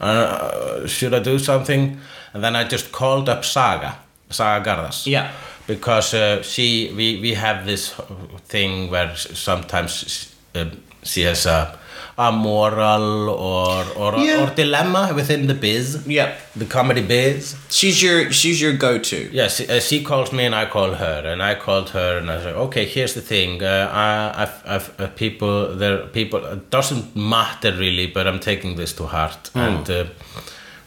uh, should I do something? And then I just called up Saga, Saga Garðars. Yeah. Because uh, she, we, we have this thing where sometimes uh, she has a, a moral or or, Yeah. or dilemma within the biz, Yeah. the comedy biz. She's your she's your go-to. Yes, uh, she calls me and I call her, and I called her and I said, okay, here's the thing. Uh, I, I've, I've uh, people, there, people. It doesn't matter really, but I'm taking this to heart, and uh,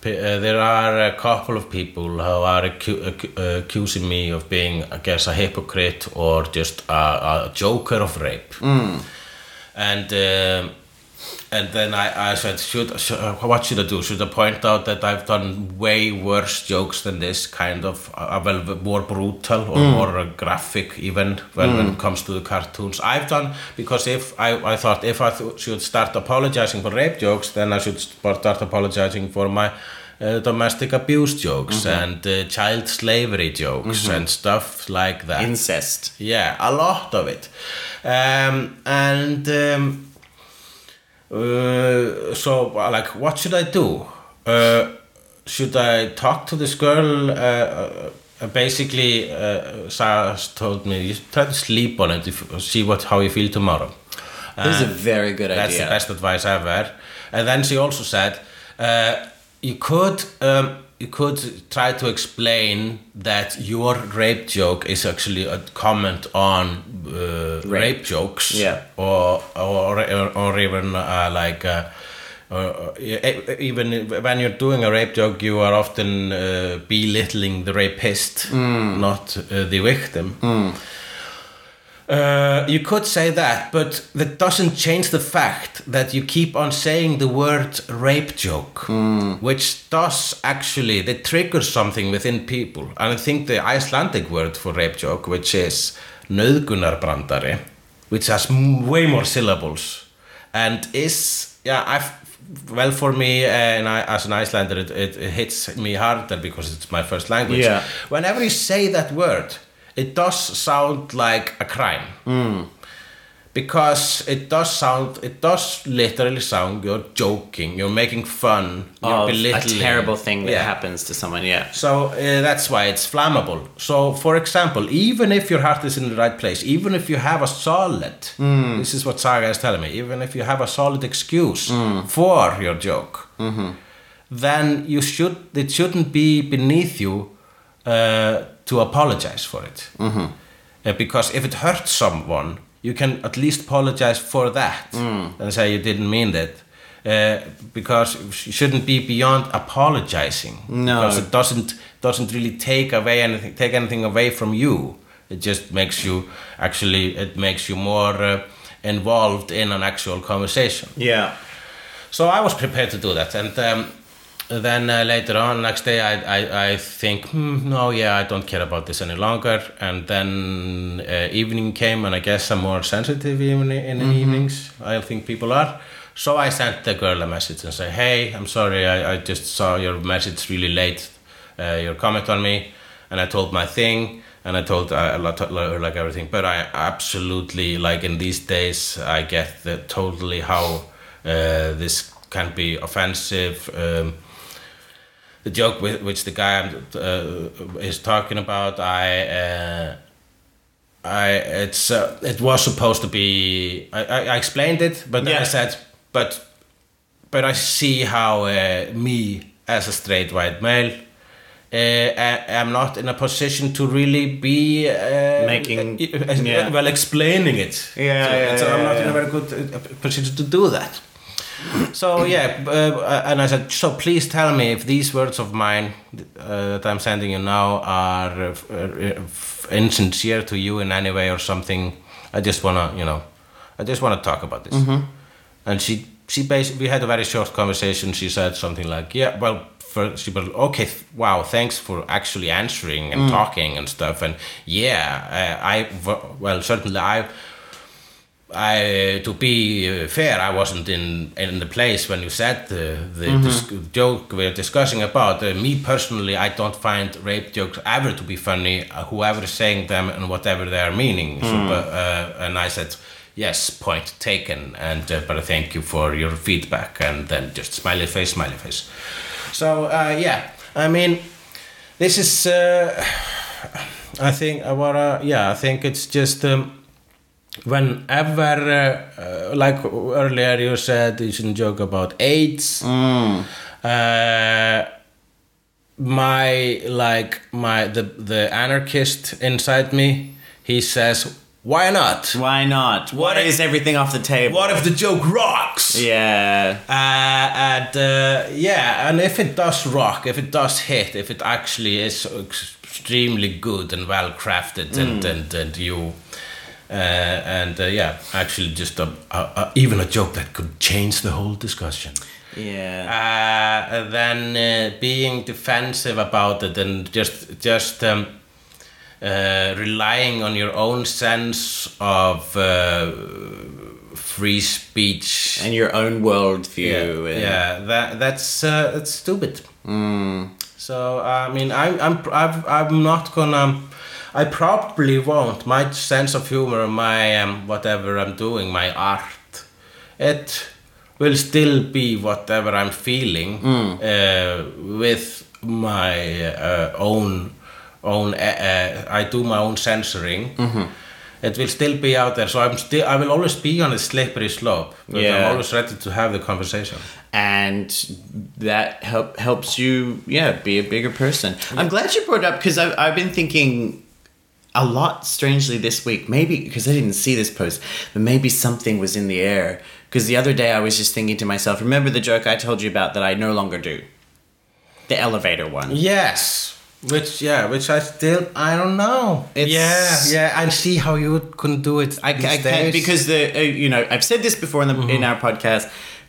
uh, there are a couple of people who are acu- acu- accusing me of being, I guess, a hypocrite or just a, a joker of rape, and. Um, and then I, I said, should, should, uh, what should I do? Should I point out that I've done way worse jokes than this, kind of, uh, well, more brutal or more uh, graphic even, well, when it comes to the cartoons. I've done, because if I, I thought if I th- should start apologizing for rape jokes, then I should start apologizing for my uh, domestic abuse jokes and uh, child slavery jokes and stuff like that. Incest. Yeah, a lot of it. Um, and um, uh, so, uh, like, what should I do? Uh, should I talk to this girl? Uh, uh, uh, basically, uh, Sarah told me, you try to sleep on it, if, see what how you feel tomorrow. This is a very good That's idea. That's the best advice I've ever. And then she also said, uh, you could um, you could try to explain that your rape joke is actually a comment on uh, rape. jokes, Yeah. or or or, or even uh, like. Uh, uh, e- even when you're doing a rape joke, you are often uh, belittling the rapist, not uh, the victim. Uh, you could say that, but that doesn't change the fact that you keep on saying the word rape joke, which does actually that triggers something within people. And I think the Icelandic word for rape joke, which is nauðgunarbrandari, which has way more syllables, and is yeah, I've well for me uh, and I, as an Icelander, it, it, it hits me harder because it's my first language. Yeah. Whenever you say that word, it does sound like a crime. Hmm. Because it does sound, it does literally sound you're joking, you're making fun, you're of a terrible thing that Yeah. happens to someone. Yeah. So uh, that's why it's flammable. So, for example, even if your heart is in the right place, even if you have a solid, hmm. this is what Saga is telling me, even if you have a solid excuse hmm. for your joke, mm-hmm. then you should it shouldn't be beneath you uh, to apologize for it. Uh, because if it hurts someone, you can at least apologize for that and say you didn't mean that. Uh, because you shouldn't be beyond apologizing. No. Because it doesn't doesn't really take away anything take anything away from you. It just makes you actually it makes you more uh, involved in an actual conversation. Yeah. So I was prepared to do that, and um, then uh, later on, next day, I I, I think, hmm, no, yeah, I don't care about this any longer. And then uh, evening came, and I guess I'm more sensitive even in the evenings. I think people are. So I sent the girl a message and say, hey, I'm sorry, I, I just saw your message really late, uh, your comment on me, and I told my thing. And I told uh, her like everything, but I absolutely like in these days I get the, totally how uh, this can be offensive. Um, the joke with which the guy uh, is talking about, I, uh, I, it's uh, it was supposed to be. I, I, I explained it, but then I said, but, but I see how uh, me as a straight white male. Uh, I, I'm not in a position to really be uh, Making- yeah. well explaining it. Yeah, so, yeah, so I'm yeah, not in a very good position to do that. So yeah, uh, and I said, so please tell me if these words of mine uh, that I'm sending you now are uh, uh, insincere to you in any way or something. I just wanna, you know, I just wanna talk about this. And she, she basically, we had a very short conversation. She said something like, yeah, well, for, she was okay. Wow, thanks for actually answering and talking and stuff. And yeah, uh, I well certainly I I to be uh, fair, I wasn't in in the place when you said the the dis- joke we're discussing about. Uh, me personally, I don't find rape jokes ever to be funny. Uh, whoever is saying them and whatever they are meaning. So, but, uh, and I said. Yes, point taken, and uh, but I thank you for your feedback, and then just smiley face, smiley face. So uh, yeah, I mean, this is. Uh, I think I wanna. Yeah, I think it's just. Um, whenever, uh, like earlier you said, you shouldn't joke about AIDS. Uh, my like my the the anarchist inside me, he says, "Why not? Why not? What What is everything off the table? What if the joke rocks?" Yeah. Uh, and uh, yeah, and if it does rock, if it does hit, if it actually is extremely good and well crafted, and and and you, and uh, yeah, actually just a, a, a even a joke that could change the whole discussion. Yeah. Uh, then uh, being defensive about it and just just um, uh, relying on your own sense of uh, free speech and your own worldview. yeah, yeah, that that's uh, that's stupid. So I mean, I'm I'm I've, I'm not gonna. I probably won't. My sense of humor, my um, whatever I'm doing, my art, it will still be whatever I'm feeling uh, with my uh, own own. Uh, uh, I do my own censoring. It will still be out there, so I'm still. I will always be on a slippery slope, but Yeah. I'm always ready to have the conversation. and that help helps you yeah be a bigger person i'm glad you brought it up because I've, I've been thinking a lot strangely this week maybe because i didn't see this post but maybe something was in the air because the other day i was just thinking to myself remember the joke i told you about that i no longer do the elevator one Yes. Which yeah, which I still I don't know. It's- yeah, yeah. I see how you couldn't do it. I, I can't because the uh, you know I've said this before in the in our podcast.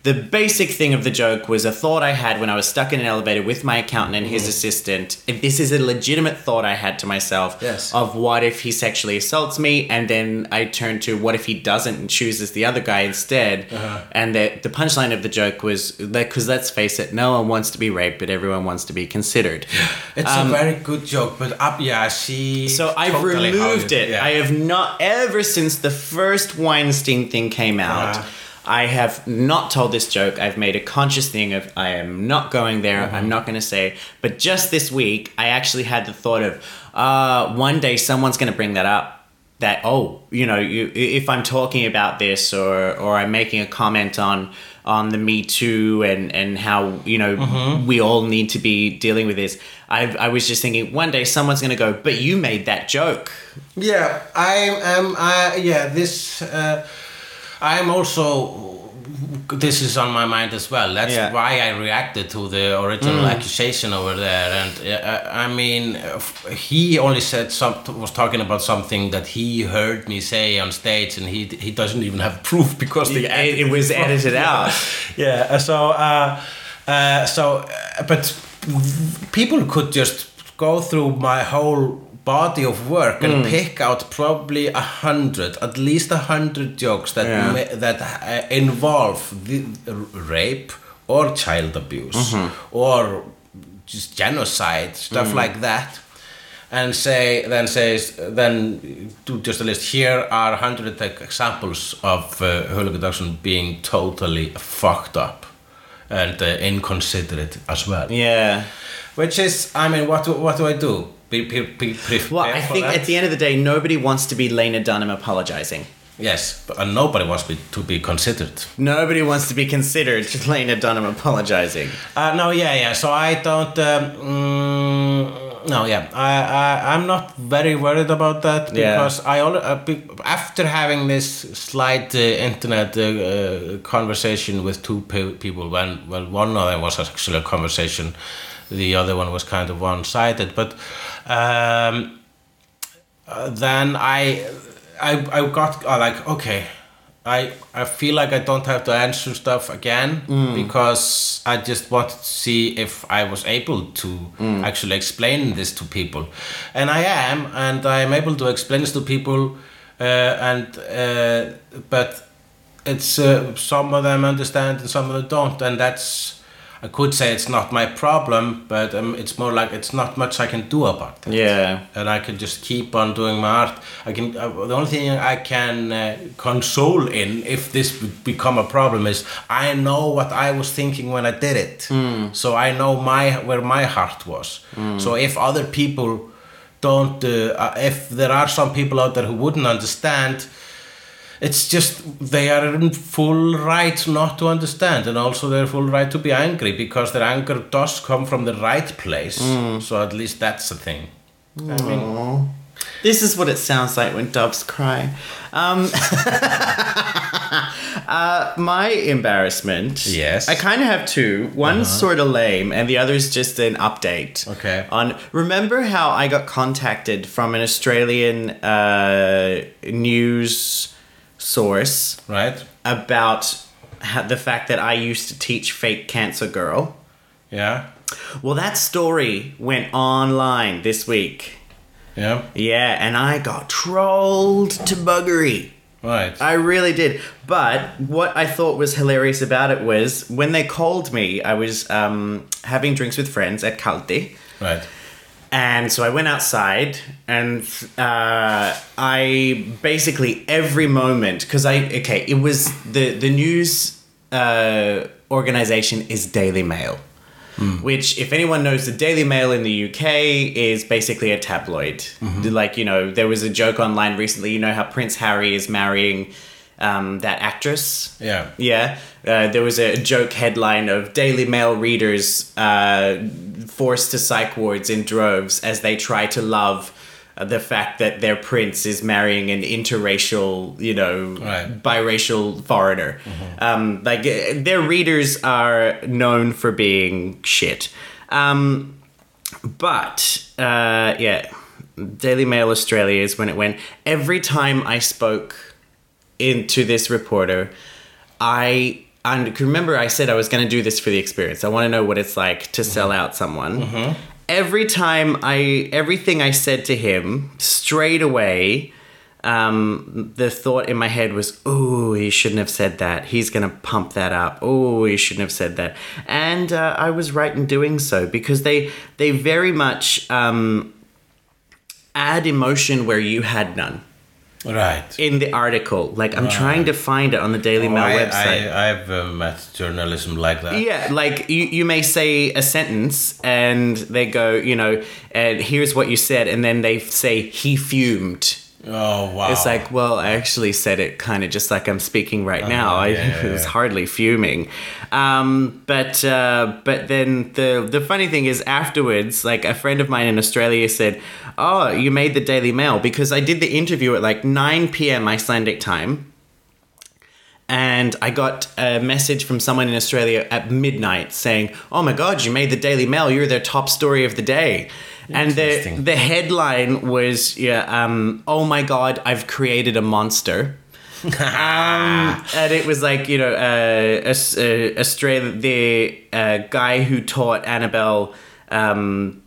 The basic thing of the joke was a thought I had when I was stuck in an elevator with my accountant and his mm-hmm. assistant. If this is a legitimate thought I had to myself Yes. of what if he sexually assaults me, and then I turn to what if he doesn't and chooses the other guy instead. Uh-huh. And the the punchline of the joke was because let's face it, no one wants to be raped, but everyone wants to be considered. it's a um, very good joke, but up yeah, I see. Um, So I've totally removed you- it. yeah. I have not ever since the first Weinstein thing came out. Yeah. I have not told this joke. I've made a conscious thing of I am not going there. Mm-hmm. I'm not going to say. But just this week, I actually had the thought of uh, one day someone's going to bring that up. That oh, you know, you, if I'm talking about this or or I'm making a comment on on the Me Too and and how you know Mm-hmm. we all need to be dealing with this. I I was just thinking one day someone's going to go, but you made that joke. Yeah, I am. I yeah. This uh, I am also. This is on my mind as well. That's Yeah. why I reacted to the original accusation over there. And uh, I mean, he only said some was talking about something that he heard me say on stage, and he he doesn't even have proof because It, it was edited out. yeah uh, so uh, uh, so uh, but people could just go through my whole body of work and pick out probably a hundred at least a hundred jokes that Yeah. that uh, involve the, rape or child abuse or just genocide stuff like that. And say then says then do just a list. Here are a hundred like, examples of uh, Hugleikur Dagsson being totally fucked up and uh, inconsiderate as well. Yeah. which is I mean what do, what do I do be, be, be Well, I think that? at the end of the day, nobody wants to be Lena Dunham apologizing. yes but, and nobody wants be, to be considered Nobody wants to be considered Lena Dunham apologizing. Uh, no, yeah, yeah. So I don't. Um, mm, no, yeah. I, I I'm not very worried about that Yeah. because I al- uh, be, after having this slight uh, internet uh, uh, conversation with two pe- people, when well one of them was actually a conversation, the other one was kind of one sided, but. Um, then I, I, I got uh, like okay, I I feel like I don't have to answer stuff again because I just wanted to see if I was able to actually explain this to people, and I am, and I am able to explain this to people uh, and uh, but it's uh, some of them understand and some of them don't, and that's. I could say it's not my problem, but um, it's more like it's not much I can do about it. Yeah. and I can just keep on doing my art. I can. Uh, the only thing I can uh, console in if this would become a problem is I know what I was thinking when I did it. So I know my where my heart was. So if other people don't, uh, uh, if there are some people out there who wouldn't understand. It's just they are in full right not to understand, and also they're full right to be angry because their anger does come from the right place. So at least that's the thing. I mean, This is what it sounds like when doves cry. Um, uh, my embarrassment. Yes. I kind of have two. One's sort of lame, and the other is just an update. Okay. On remember how I got contacted from an Australian uh, news source right? about the fact that I used to teach fake cancer girl. Yeah, Well, that story went online this week. yeah, Yeah, and I got trolled to buggery. right. I really did. But what I thought was hilarious about it was when they called me, I was um, having drinks with friends at Kaldi. right. And so I went outside and uh, I basically every moment, because I, okay, it was the, the news uh, organization is Daily Mail. Which, if anyone knows, the Daily Mail in the UK is basically a tabloid. Like, you know, there was a joke online recently, you know, how Prince Harry is marrying um, that actress. Yeah. Yeah, uh, there was a joke headline of Daily Mail readers uh, forced to psych wards in droves as they try to love the fact that their prince is marrying an interracial, you know, Right. biracial foreigner. Um, like uh, their readers are known for being shit. Um, but uh, yeah, Daily Mail Australia is when it went. Every time I spoke into this reporter, I and remember I said I was going to do this for the experience. I want to know what it's like to sell out someone. Every time I, everything I said to him, straight away, um, the thought in my head was, "Oh, he shouldn't have said that. He's going to pump that up. Oh, he shouldn't have said that." And uh, I was right in doing so because they they very much um, add emotion where you had none Right. in the article. Like I'm trying to find it on the Daily Mail Oh, I, website. I, I've uh, met journalism like that. yeah, like you, you may say a sentence and they go, you know, and here's what you said, and then they say he fumed. Oh wow. It's like, well, I actually said it kind of just like I'm speaking right now. I yeah, yeah, was yeah. hardly fuming, um, but uh, but then the the funny thing is afterwards, like a friend of mine in Australia said, "Oh, you made the Daily Mail because I did the interview at like 9 p.m. Icelandic time." And I got a message from someone in Australia at midnight saying, "Oh my God, you made the Daily Mail! You're their top story of the day." And the the headline was, "Yeah, um, oh my God, I've created a monster." um, and it was like you know, uh, uh, Australia, the uh, guy who taught Annabelle um,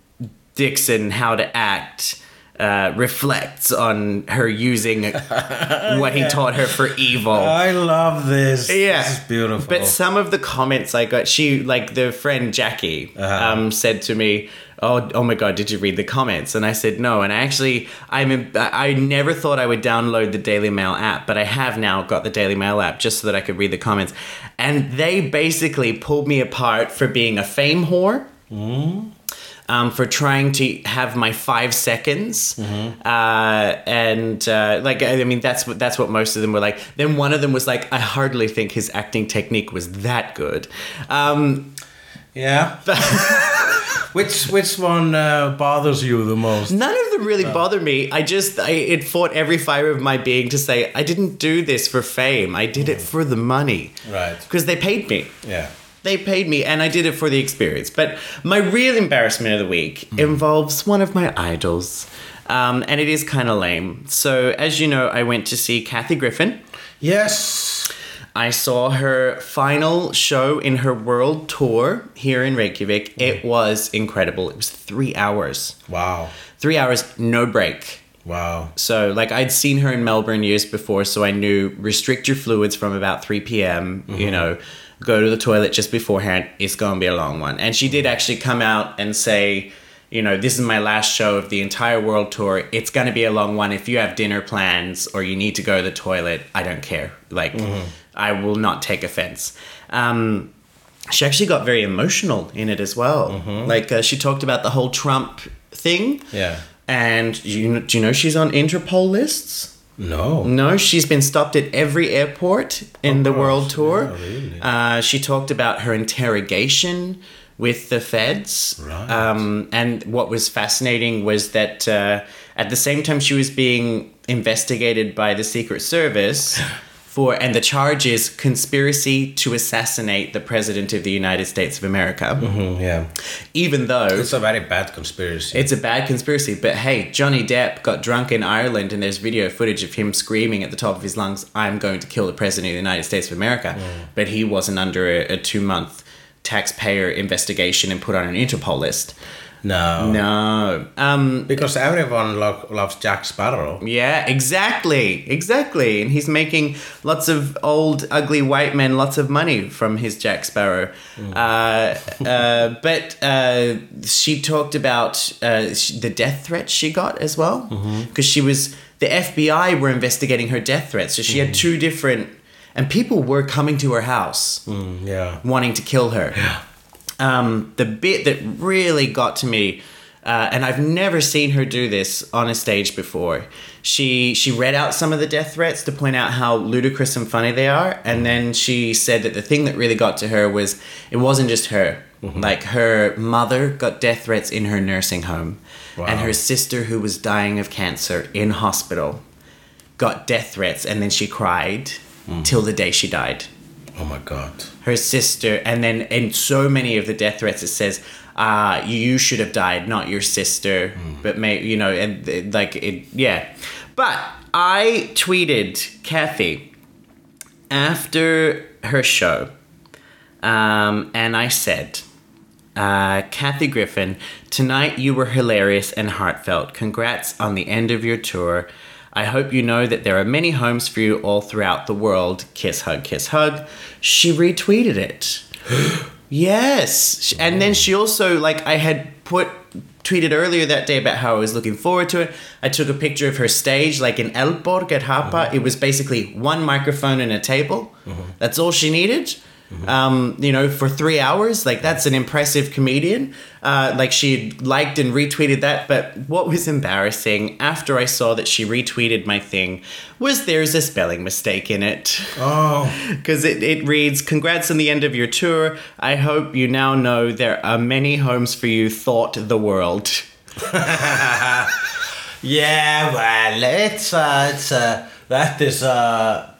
Dixon how to act. Uh, reflects on her using what he taught her for evil. I love this. Yeah, This is beautiful. But some of the comments I got, she like the friend Jackie Uh-huh. um, said to me, "Oh, oh my God, did you read the comments?" And I said no. And I actually, I'm I I never thought I would download the Daily Mail app, but I have now got the Daily Mail app just so that I could read the comments. And they basically pulled me apart for being a fame whore um, for trying to have my five seconds, Mm-hmm. uh, and uh, like I mean that's what that's what most of them were like. Then one of them was like, I hardly think his acting technique was that good. Um, yeah. which which one uh, bothers you the most? none of them really bothered me. I just I, it fought every fiber of my being to say I didn't do this for fame. I did it for the money, Right. Because they paid me. Yeah. They paid me and I did it for the experience. But my real embarrassment of the week hmm. involves one of my idols. Um, and it is kind of lame. So, as you know, I went to see Kathy Griffin. Yes. I saw her final show in her world tour here in Reykjavik. Hmm. It was incredible. It was three hours. Wow. Three hours, no break. Wow. So, like, I'd seen her in Melbourne years before, so I knew restrict your fluids from about 3 p.m., you mm-hmm. know, go to the toilet just beforehand. It's going to be a long one. And she did actually come out and say, you know, this is my last show of the entire world tour. It's going to be a long one. If you have dinner plans or you need to go to the toilet, I don't care. Like, I will not take offense. Um, she actually got very emotional in it as well. Like, uh, she talked about the whole Trump thing. Yeah. And you, do you know she's on Interpol lists? No. No, she's been stopped at every airport in the course, world tour. yeah, really. uh, she talked about her interrogation with the feds. Right. Um, and what was fascinating was that uh, at the same time she was being investigated by the Secret Service for, and the charge is conspiracy to assassinate the President of the United States of America. Mm, yeah. Even though It's a very bad conspiracy. it's a bad conspiracy, but hey, Johnny Depp got drunk in Ireland and there's video footage of him screaming at the top of his lungs, I'm going to kill the President of the United States of America. But he wasn't under a, a two month taxpayer investigation and put on an Interpol list. No. No. Um, Because everyone lo- loves Jack Sparrow. yeah, exactly. Exactly. And he's making lots of old, ugly white men lots of money from his Jack Sparrow. Uh, uh, but uh, she talked about uh, sh- the death threats she got as well. Because she was, the FBI were investigating her death threats. So she had two different, and people were coming to her house Mm, yeah. wanting to kill her. Um, the bit that really got to me, uh, and I've never seen her do this on a stage before. She she read out some of the death threats to point out how ludicrous and funny they are, and then she said that the thing that really got to her was it wasn't just her. Like her mother got death threats in her nursing home, and her sister who was dying of cancer in hospital got death threats, and then she cried till the day she died Oh my god. her sister, and then in so many of the death threats it says, uh, you should have died, not your sister, but may you know, and uh, like it, yeah. But I tweeted Kathy after her show, um, and I said, uh, Kathy Griffin, tonight you were hilarious and heartfelt. Congrats on the end of your tour. I hope you know that there are many homes for you all throughout the world. Kiss, hug, kiss, hug. She retweeted it. yes. And then she also, like, I had put, tweeted earlier that day about how I was looking forward to it. I took a picture of her stage, like in Eldborg at Harpa. Uh-huh. It was basically one microphone and a table. Uh-huh. That's all she needed um, you know, for three hours. Like that's an impressive comedian. Uh, like she liked and retweeted that. But what was embarrassing after I saw that she retweeted my thing was there's a spelling mistake in it. Oh. Because it, it reads, Congrats on the end of your tour. I hope you now know there are many homes for you, thought the world. Yeah, well, it's uh, it's uh, that is uh,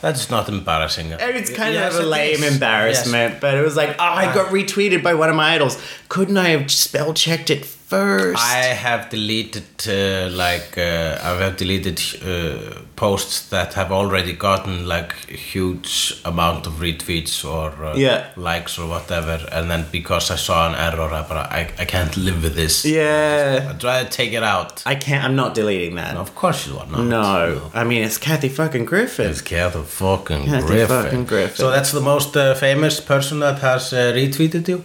that's not embarrassing. It's kind Yes, of a lame embarrassment, but it was like, oh, I uh-huh. got retweeted by one of my idols. Couldn't I have spell checked it first? I have deleted uh, like uh, I have deleted uh, posts that have already gotten like huge amount of retweets or uh, Yeah. likes or whatever, and then because I saw an error, I, I, I can't live with this. yeah. I try to take it out. I can't. I'm not deleting that. Of course you are not. No, I mean it's Kathy fucking Griffin. It's Kathy fucking Kathy Griffin. fucking Griffin. So that's the most uh, famous person that has uh, retweeted you.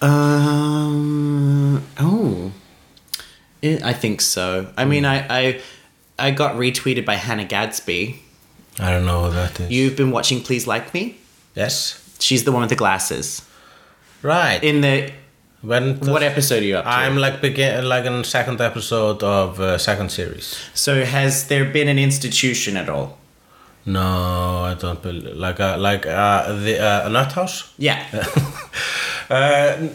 Um. Oh. I I think so. I mean, I, I, I got retweeted by Hannah Gadsby. I don't know who that is. You've been watching Please Like Me. yes. She's the one with the glasses. Right. In the when what episode are you up to? I'm like begin like in second episode of uh, second series. so has there been an institution at all? No, I don't believe like uh, like uh, the uh, nut house. Yeah. Uh,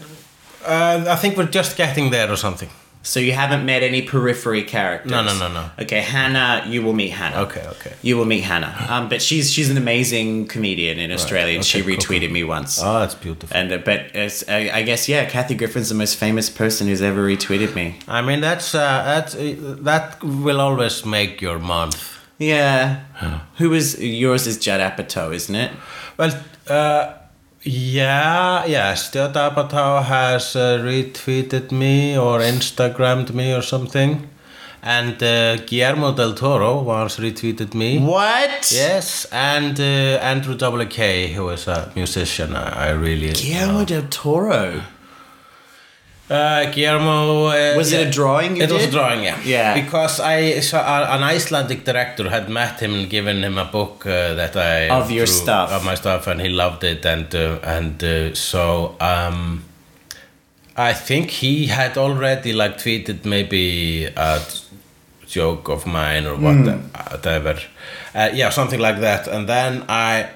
uh, I think we're just getting there or something. so you haven't met any periphery characters. No, no, no, no. Okay, Hannah. You will meet Hannah. Okay, okay. You will meet Hannah. Um, but she's she's an amazing comedian in Australia. and she Okay, cool, retweeted me once. Oh, that's beautiful. And uh, but it's, I, I guess yeah, Kathy Griffin's the most famous person who's ever retweeted me. I mean that's uh, that's uh, that will always make your month. Yeah. Who is yours? Is Judd Apatow, isn't it? Well, uh, yeah, yes, Judd Apatow has uh, retweeted me or Instagrammed me or something. And uh, Guillermo del Toro once retweeted me. What? Yes, and uh, Andrew WK, who is a musician, I, I really. Guillermo del Toro. Uh, Guillermo. Uh, Was it a drawing you it was a drawing, yeah. Yeah. Because I saw a- an Icelandic director had met him and given him a book uh, that I Of your drew- stuff. of my stuff, and he loved it, and uh, and uh, so um, I think he had already like tweeted maybe a joke of mine or what- Hmm. whatever, uh, yeah, something like that, and then I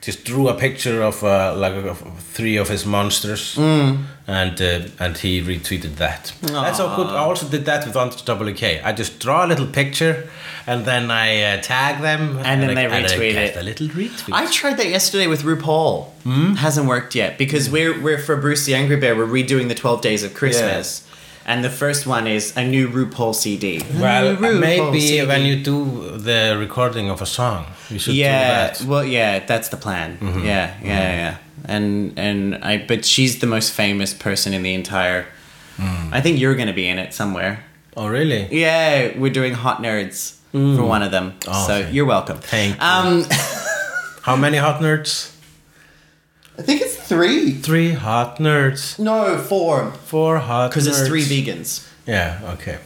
just drew a picture of uh, like of three of his monsters, Hmm. and uh, and he retweeted that. That's so good. I also did that with Andrew WK. I just draw a little picture, and then I uh, tag them, And then I- they and I retweet it. A little retweet. I tried that yesterday with RuPaul. Hasn't worked yet because we're we're for Bruce the Angry Bear. We're redoing the Twelve Days of Christmas, and the first one is a new RuPaul CD. well, RuPaul maybe CD. when you do the recording of a song, you should do yeah, that. Mm-hmm. well, yeah, that's the plan. Yeah, yeah, yeah. And and I, but she's the most famous person in the entire. Mm. I think you're going to be in it somewhere. Oh, really? Yeah, we're doing Hot Nerds for one of them. Oh, so okay. you're welcome. Thank you. Um, How many hot nerds? I think it's three. Three hot nerds. No, four. Four hot Because it's three vegans. Yeah, okay.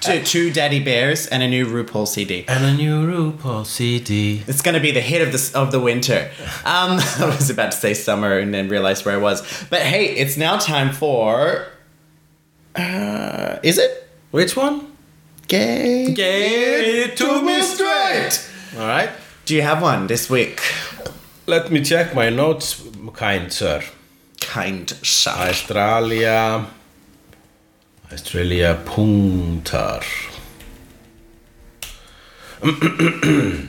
Two, two Daddy Bears and a new RuPaul CD. And a new RuPaul CD. It's going to be the hit of the of the winter. Um, I was about to say summer and then realized where I was. But hey, it's now time for. Uh, is it Which one? gay? Gay to me straight. All right. Do you have one this week? Let me check my notes, kind sir. Kind sir. Australia. Australia puntar.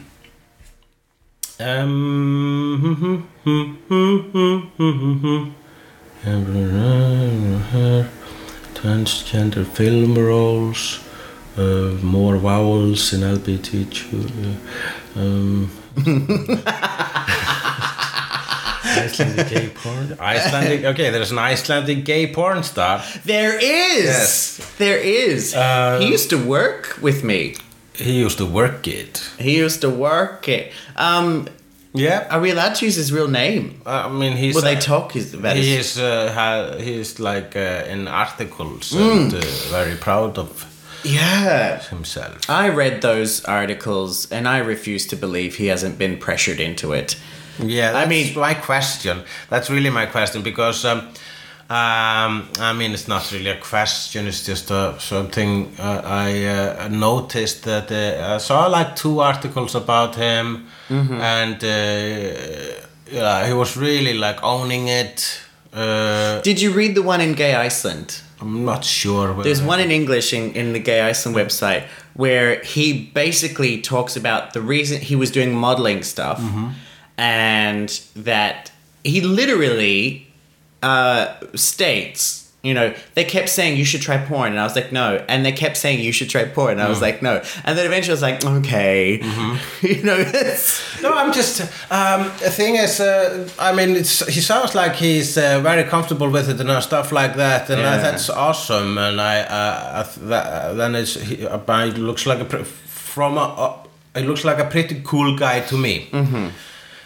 um, transgender film roles, uh, more vowels in LBTQ. Um, Icelandic gay porn. Icelandic. Okay, there's an Icelandic gay porn star. There is. Yes. There is. Uh, he used to work with me. He used to work it. He used to work it. Um, Yeah. are we allowed to use his real name? I mean, he's. Well, they talk his, about He his is. Uh, ha, he like uh, in articles and uh, very proud of Yeah. himself. I read those articles and I refuse to believe he hasn't been pressured into it. Yeah, I mean- my question. That's really my question because. Um, um, I mean, it's not really a question. It's just uh, something uh, I uh, noticed that uh, I saw like two articles about him, and uh, yeah, he was really like owning it. Uh, Did you read the one in Gay Iceland? I'm not sure. There's one in English in, in the Gay Iceland website where he basically talks about the reason he was doing modeling stuff and that he literally uh, states, you know, they kept saying you should try porn, and I was like, no. And they kept saying you should try porn, and I was like, no. And then eventually I was like, okay. you know, it's. No, I'm just. Um, the thing is, uh, I mean, it's, he sounds like he's uh, very comfortable with it and uh, stuff like that, and uh, Yeah. that's awesome. And I, uh, I th- that, uh, then it's he, uh, looks like a from a. Uh, it looks like a pretty cool guy to me. Mm-hmm.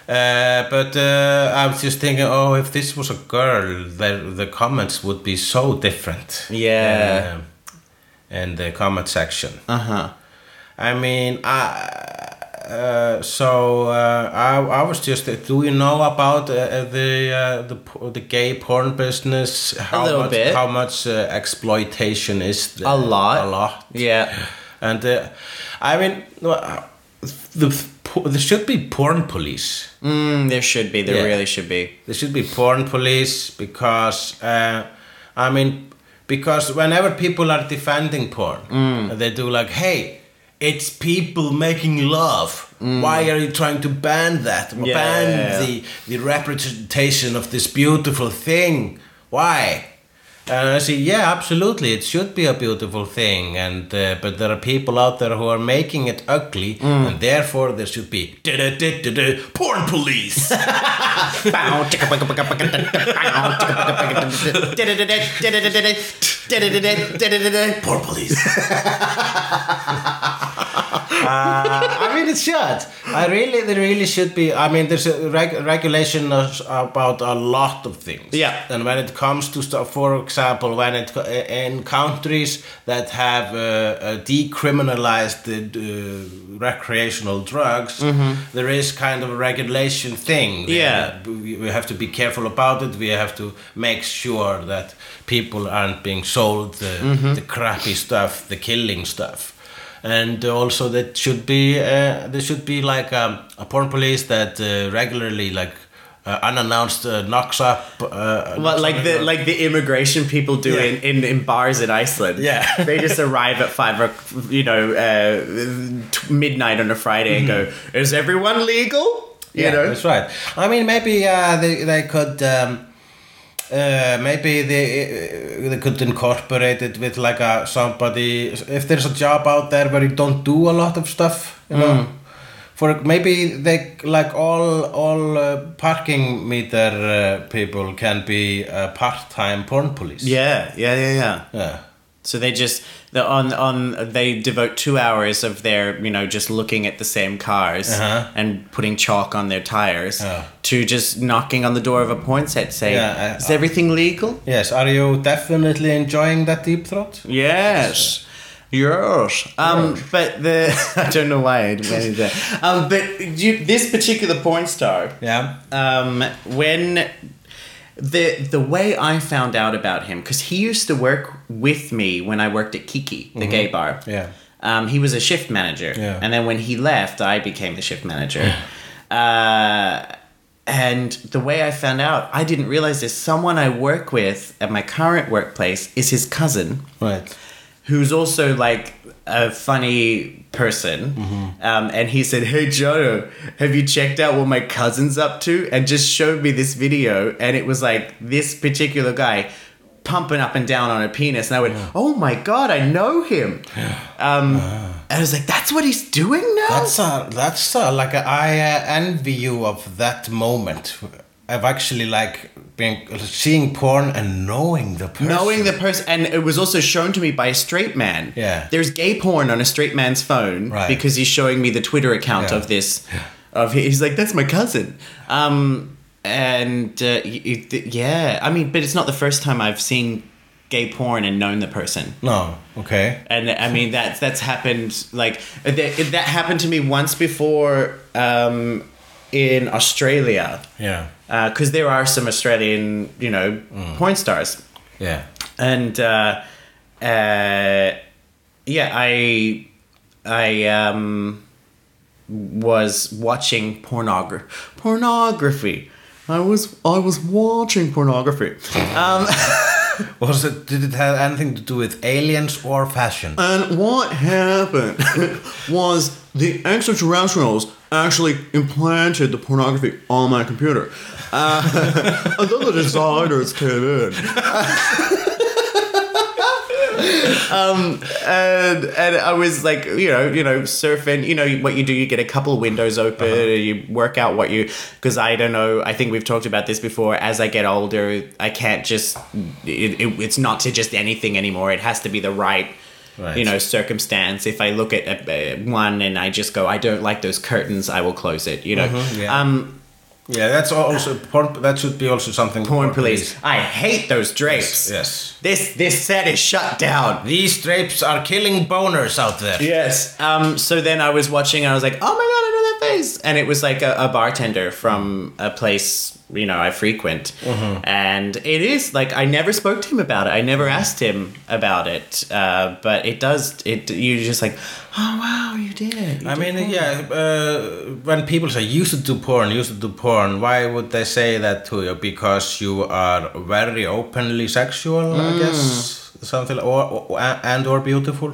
Uh, but uh, I was just thinking, oh, if this was a girl, the the comments would be so different. Yeah. Uh, in the comment section. Uh huh. I mean, I, uh, so uh, I, I was just. Do you know about uh, the uh, the the gay porn business? How little much, bit. How much uh, exploitation is there? A lot. A lot. Yeah. And uh, I mean, the there should be porn police. Mm, there should be. There Yeah. really should be. There should be porn police because uh, I mean because whenever people are defending porn, Mm. they do like, "Hey, it's people making love. Why are you trying to ban that? Mm. Yeah. Ban the the representation of this beautiful thing? Why?" And I say, yeah, absolutely, it should be a beautiful thing, and uh, but there are people out there who are making it ugly, Mm. and therefore there should be porn police. Poor police. Uh, I mean, it should. I really, there really should be. I mean, there's a reg- regulation about a lot of things. Yeah. And when it comes to stuff, for example, when it in countries that have uh, uh, decriminalized the uh, recreational drugs, there is kind of a regulation thing. Mm-hmm. Yeah. we we have to be careful about it. We have to make sure that people aren't being sold the, Mm-hmm. the crappy stuff, the killing stuff. And also that should be uh, there should be like um, a porn police that uh, regularly like uh, unannounced uh, knocks up. Uh, Well, like the like the immigration people do Yeah. in, in, in bars in Iceland. Yeah. they just arrive at five, you know, uh, t- midnight on a Friday and go, "Is everyone legal?" You yeah, know, that's right. I mean, maybe uh, they they could. Um, uh, maybe they uh, they could incorporate it with like a somebody if there's a job out there where you don't do a lot of stuff you know? For maybe they like all all uh, parking meter uh, people can be part-time porn police. Yeah, yeah, yeah, yeah. yeah So they just the on on they devote two hours of their you know just looking at the same cars Uh-huh. and putting chalk on their tires Yeah. to just knocking on the door of a porn set saying, Yeah, I- "Is everything legal?" yes are you definitely enjoying that deep throat Yes. Yes. Um, but the I don't know why I into that. Um, but you, this particular porn star, yeah um, when the the way I found out about him, because he used to work with me when I worked at Kiki, the gay bar. Yeah. Um, he was a shift manager, Yeah. and then when he left, I became the shift manager. uh, and the way I found out, I didn't realize this. Someone I work with at my current workplace is his cousin right who's also like a funny person. Um, and he said, Hey, Joe, have you checked out what my cousin's up to? And just showed me this video. And it was like this particular guy pumping up and down on a penis. And I went, Oh my God, I know him. Um, And I was like, That's what he's doing now? That's a, that's a, like a, I uh, envy you of that moment. I've actually like been seeing porn and knowing the person. Knowing the person, and it was also shown to me by a straight man. Yeah. There's gay porn on a straight man's phone Right. because he's showing me the Twitter account Yeah. of this. Of he's like, that's my cousin. Um, and uh, yeah, I mean, but it's not the first time I've seen gay porn and known the person. No. Okay. And I mean that's that's happened like that, that happened to me once before um, in Australia Yeah. Because there are some Australian you know porn stars Yeah. and uh, uh, yeah, I I um, was watching pornography. Pornography. I was I was watching pornography. Um, Was it? Did it have anything to do with aliens or fashion? and what happened was the extraterrestrials actually implanted the pornography on my computer. Uh, and then the designers came in. um, and and I was like, you know, you know, surfing. You know what you do? You get a couple of windows open. and You work out what you because I don't know. I think we've talked about this before. As I get older, I can't just. It, it, it's not to just anything anymore. It has to be the right. Right. You know, circumstance. If I look at a, a, one and I just go, I don't like those curtains, I will close it. You know, Mhm, yeah. um, Yeah, that's also porn. That should be also something. porn police. I hate those drapes. Yes. This this set is shut down. These drapes are killing boners out there. Yes. Um. So then I was watching, and I was like, "Oh my god, I know that face!" And it was like a, a bartender from a place you know I frequent, and it is like I never spoke to him about it. I never asked him about it. Uh, but it does. It you just like, oh wow, you did it. You I did mean, porn." yeah. Uh, when people say you should do porn, you should do porn. Why would they say that to you? Because you are very openly sexual, I guess, something, or, or and or beautiful.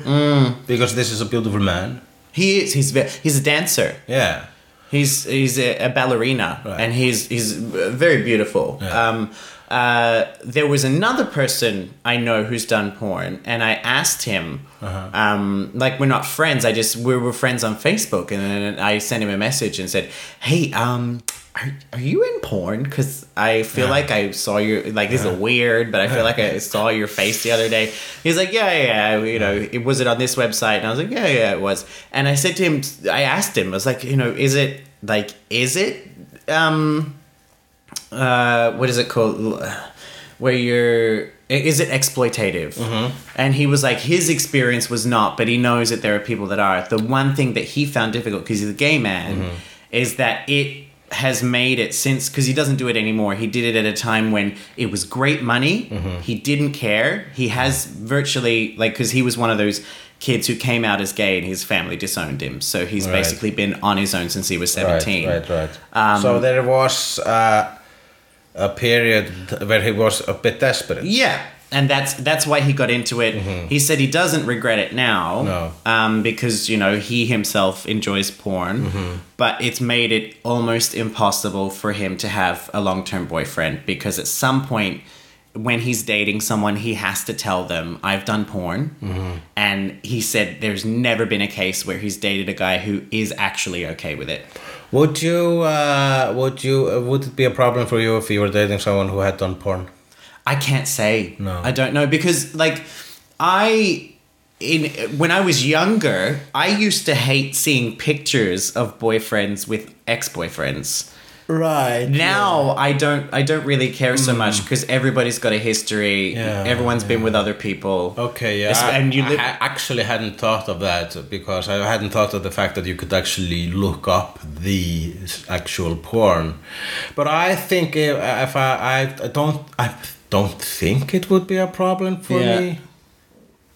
Because this is a beautiful man. He is. He's he's a dancer. Yeah. He's he's a, a ballerina, Right. and he's he's very beautiful. Yeah. Um, uh, there was another person I know who's done porn, and I asked him, Uh-huh. um, like we're not friends. I just we were friends on Facebook, and then I sent him a message and said, "Hey, um, are, are you in porn? Because I feel like I saw your like this is weird, but I feel like I saw your face the other day. He's like, yeah, yeah, yeah, you know, it was it on this website, and I was like, yeah, yeah, it was. And I said to him, I asked him, I was like, you know, is it like, is it, um, uh, what is it called, where you're. Is it exploitative? And he was like, his experience was not, but he knows that there are people that are. The one thing that he found difficult, because he's a gay man, is that it has made it since because he doesn't do it anymore. He did it at a time when it was great money. He didn't care. He has virtually like because he was one of those kids who came out as gay and his family disowned him. So he's Right. basically been on his own since he was seventeen. Right, right, right. Um, so there was uh, a period where he was a bit desperate. Yeah, and that's that's why he got into it. He said he doesn't regret it now, No. um, because you know he himself enjoys porn, but it's made it almost impossible for him to have a long term boyfriend because at some point. When he's dating someone, he has to tell them, I've done porn. And he said there's never been a case where he's dated a guy who is actually okay with it. Would you? Uh, would you? Uh, would it be a problem for you if you were dating someone who had done porn? I can't say. No. I don't know because like I in when I was younger, I used to hate seeing pictures of boyfriends with ex-boyfriends. Right. Now I don't I don't really care so hmm. much because everybody's got a history. Yeah, Everyone's been with other people. Okay, yeah. I, and you I actually hadn't thought of that because I hadn't thought of the fact that you could actually look up the actual porn. But I think if, if I, I don't I don't think it would be a problem for Yeah. me.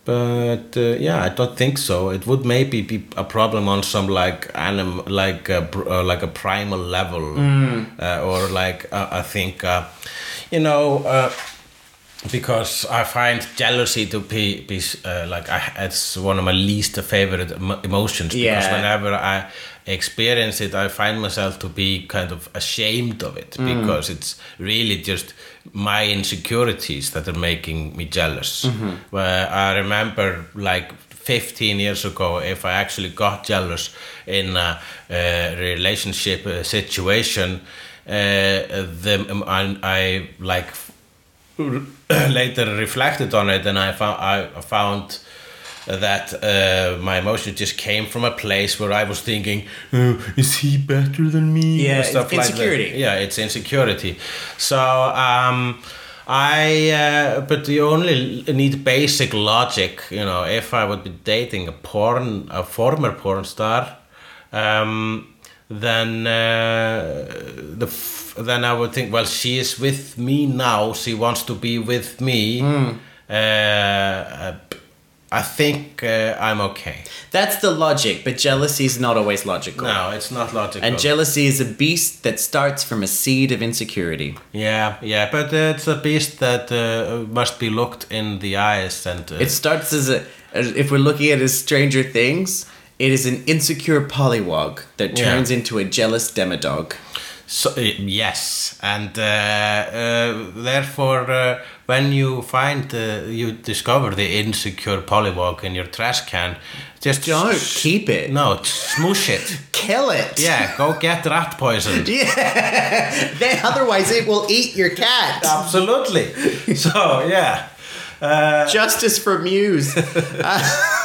But uh, yeah, I don't think so. It would maybe be a problem on some like anim, like a, pr- uh, like a primal level, uh, or like uh, I think, uh, you know, uh, because I find jealousy to be, be uh, like I, it's one of my least favorite emo- emotions. Because Yeah. whenever I experience it, I find myself to be kind of ashamed of it because it's really just my insecurities that are making me jealous. Where I remember like 15 years ago, if I actually got jealous in a, uh relationship uh, situation, uh, the um, I, I like later reflected on it and I found I found that uh, my emotion just came from a place where I was thinking, oh, is he better than me? Yeah, stuff like that. insecurity. yeah, it's insecurity. So um, I, uh, but you only need basic logic. You know, if I would be dating a porn, a former porn star, um, then uh, the f- then I would think, well, she is with me now. She wants to be with me. Hmm. Uh, uh, I think uh, I'm okay. That's the logic, but jealousy is not always logical. No, it's not logical. And jealousy is a beast that starts from a seed of insecurity. yeah, yeah, but uh, it's a beast that uh, must be looked in the eyes and. Uh, It starts as a, if we're looking at it as Stranger Things, it is an insecure polywog that Yeah. turns into a jealous demodog. So, uh, yes, and uh, uh, therefore, uh, when you find, you discover the insecure polywog in your trash can, just Don't keep it. No, smoosh it. Kill it. Yeah, go get rat poison. Yeah. then otherwise it will eat your cat. Absolutely. So yeah. Uh, Justice for Mews.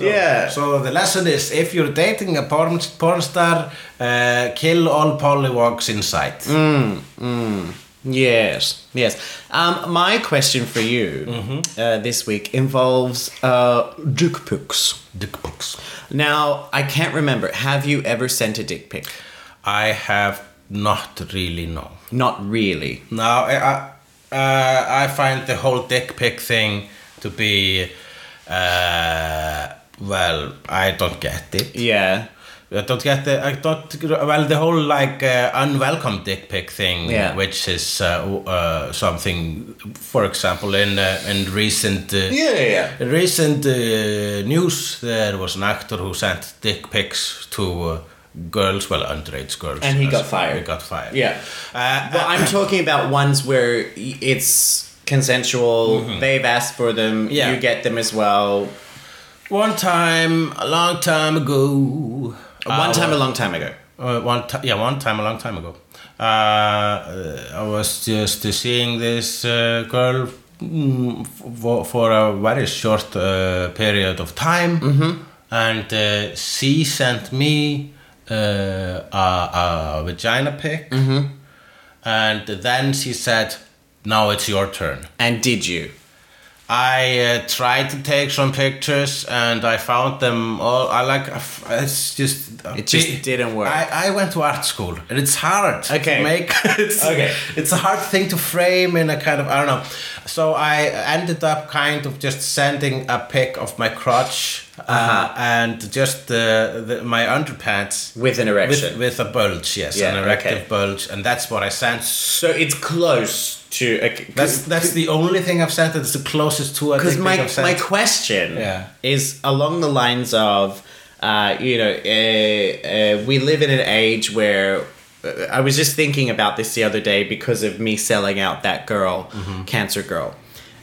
yeah. So the lesson is, if you're dating a porn, porn star, uh, kill all polywogs inside. Yes, yes. Um, my question for you uh, this week involves uh, dick pics. Dick pics. Now, I can't remember. Have you ever sent a dick pic? I have not really no. Not really. No, I I, uh, I find the whole dick pic thing to be uh, well I don't get it. Yeah. I don't get the I don't well the whole like uh, unwelcome dick pic thing, Yeah. which is uh, uh, something, for example, in uh, in recent uh, Yeah, in recent uh, news, there was an actor who sent dick pics to uh, girls, well, underage girls, And he got fired. He got fired. Yeah. Uh, But I'm talking about ones where it's consensual. They've asked for them. Yeah. You get them as well. One time, a long time ago. One time, a long time ago. Uh, one time, yeah, one time, a long time ago. Uh, I was just uh, seeing this uh, girl mm, for, for a very short uh, period of time, and uh, she sent me uh, a, a vagina pic, and then she said, "Now it's your turn." And did you? I uh, tried to take some pictures and I found them all. I like it's just It just bit- didn't work. I, I went to art school and it's hard Okay. to make. It's, Okay. it's a hard thing to frame in a kind of I don't know. So I ended up kind of just sending a pic of my crotch uh, Uh-huh. and just the, the, my underpants With an erection. with, with a bulge. Yes, Yeah, an erective okay. bulge, and that's what I sent. so it's close to. That's that's the only thing I've said that's the closest to a because my my question Yeah. is along the lines of, uh, you know, uh, uh, we live in an age where. uh, I was just thinking about this the other day because of me selling out that girl, Mm-hmm. cancer girl.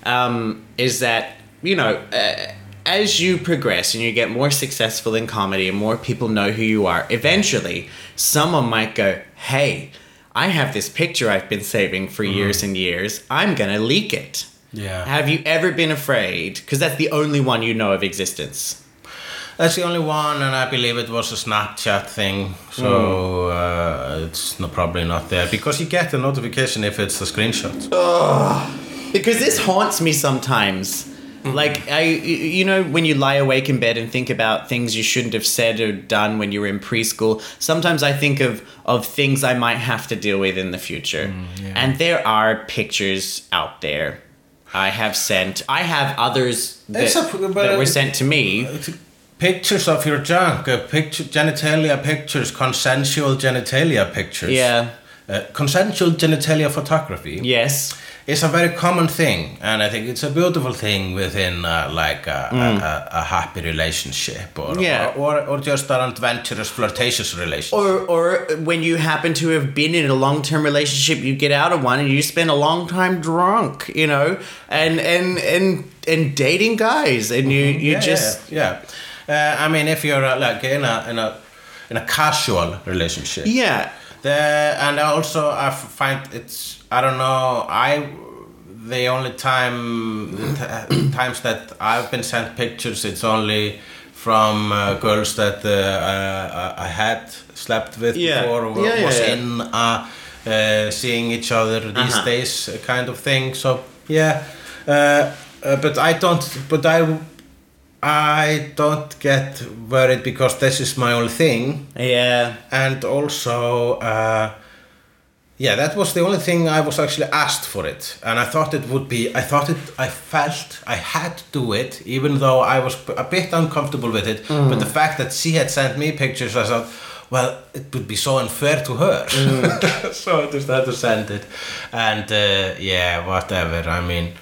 Um, is that you know, uh, as you progress and you get more successful in comedy and more people know who you are, eventually someone might go, "Hey, I have this picture I've been saving for years and years. I'm gonna leak it." Yeah. Have you ever been afraid? Because that's the only one you know of existence. That's the only one, and I believe it was a Snapchat thing, so uh, it's no, probably not there because you get a notification if it's a screenshot. Because this haunts me sometimes. Like I, you know, when you lie awake in bed and think about things you shouldn't have said or done when you were in preschool. Sometimes I think of of things I might have to deal with in the future, yeah. and there are pictures out there. I have sent. I have others that, a- that were sent to me. Pictures of your junk, uh, picture, genitalia pictures, consensual genitalia pictures. Yeah. Uh, consensual genitalia photography Yes. Is a very common thing, and I think it's a beautiful thing within uh, like a, a, a, a happy relationship or, Mm. Yeah. or, or, or just an adventurous, flirtatious relationship. Or, or when you happen to have been in a long term relationship, you get out of one and you spend a long time drunk, you know, and and and and dating guys, and you you yeah, just yeah. yeah. Uh, I mean, if you're uh, like in a in a in a casual relationship, yeah. The, and also I find it's I don't know I the only time the times that I've been sent pictures it's only from uh, girls that uh, uh, I had slept with Yeah. before or Yeah, yeah, was in uh, uh, seeing each other these Uh-huh. days kind of thing so yeah uh, uh, but I don't but I I don't get worried because this is my only thing. Yeah. and also uh, yeah that was the only thing i was actually asked for it. And i thought it would be i thought it i felt i had to do it even though i was a bit uncomfortable with it. But the fact that she had sent me pictures i thought well it would be so unfair to her. So i just had to send it. And uh, yeah whatever. I mean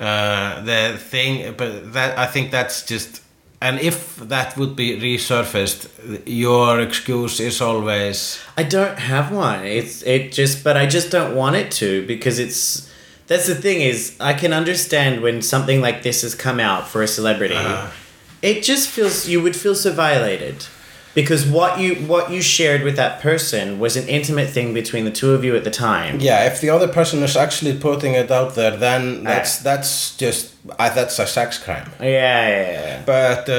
uh, the thing but that i think that's just and if that would be resurfaced your excuse is always I don't have one. It's it just, but I just don't want it to because it's. That's the thing is, I can understand when something like this has come out for a celebrity. Uh-huh. It just feels you would feel so violated because what you what you shared with that person was an intimate thing between the two of you at the time. yeah if the other person is actually putting it out there then that's that's just uh, that's a sex crime Yeah, yeah, yeah. But uh,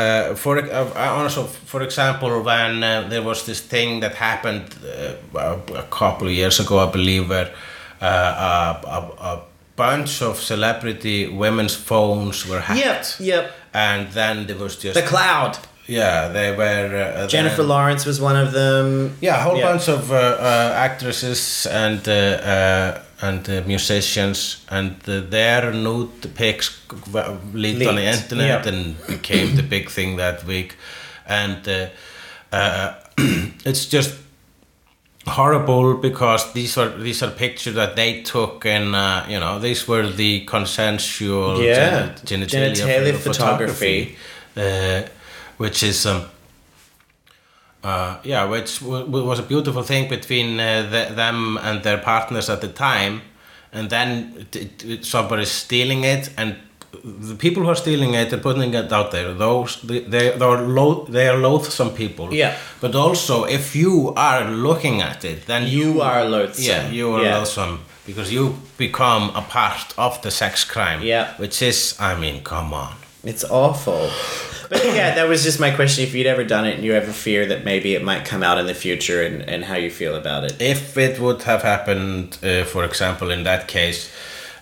uh, for uh, also, for example, when uh, there was this thing that happened uh, a a couple of years ago, I believe, where uh, a, a, a bunch of celebrity women's phones were hacked. Yep, yep. And then there was just The cloud. Yeah, they were uh, Jennifer then- Lawrence was one of them. Yeah, a whole Yeah. bunch of uh, uh, actresses and uh, uh, and uh, musicians, and uh, their nude pics w- leaked on the internet yeah. and became the big thing that week. And uh, uh, it's just horrible because these are these are pictures that they took, and uh, you know these were the consensual Yeah, gen- genitalia, genitalia ph- photography. uh, which is um, uh, yeah, which w- w- was a beautiful thing between uh, the, them and their partners at the time, and then it, it, somebody's stealing it and the people who are stealing it are putting it out there, those they they, are low, they are loathsome people. Yeah. But also, if you are looking at it, then You are loathsome. Yeah, you are Yeah. loathsome because you become a part of the sex crime. Yeah. Which is, I mean, come on. It's awful. But yeah, that was just my question. If you'd ever done it and you ever fear that maybe it might come out in the future and, and how you feel about it. If it would have happened, uh, for example, in that case,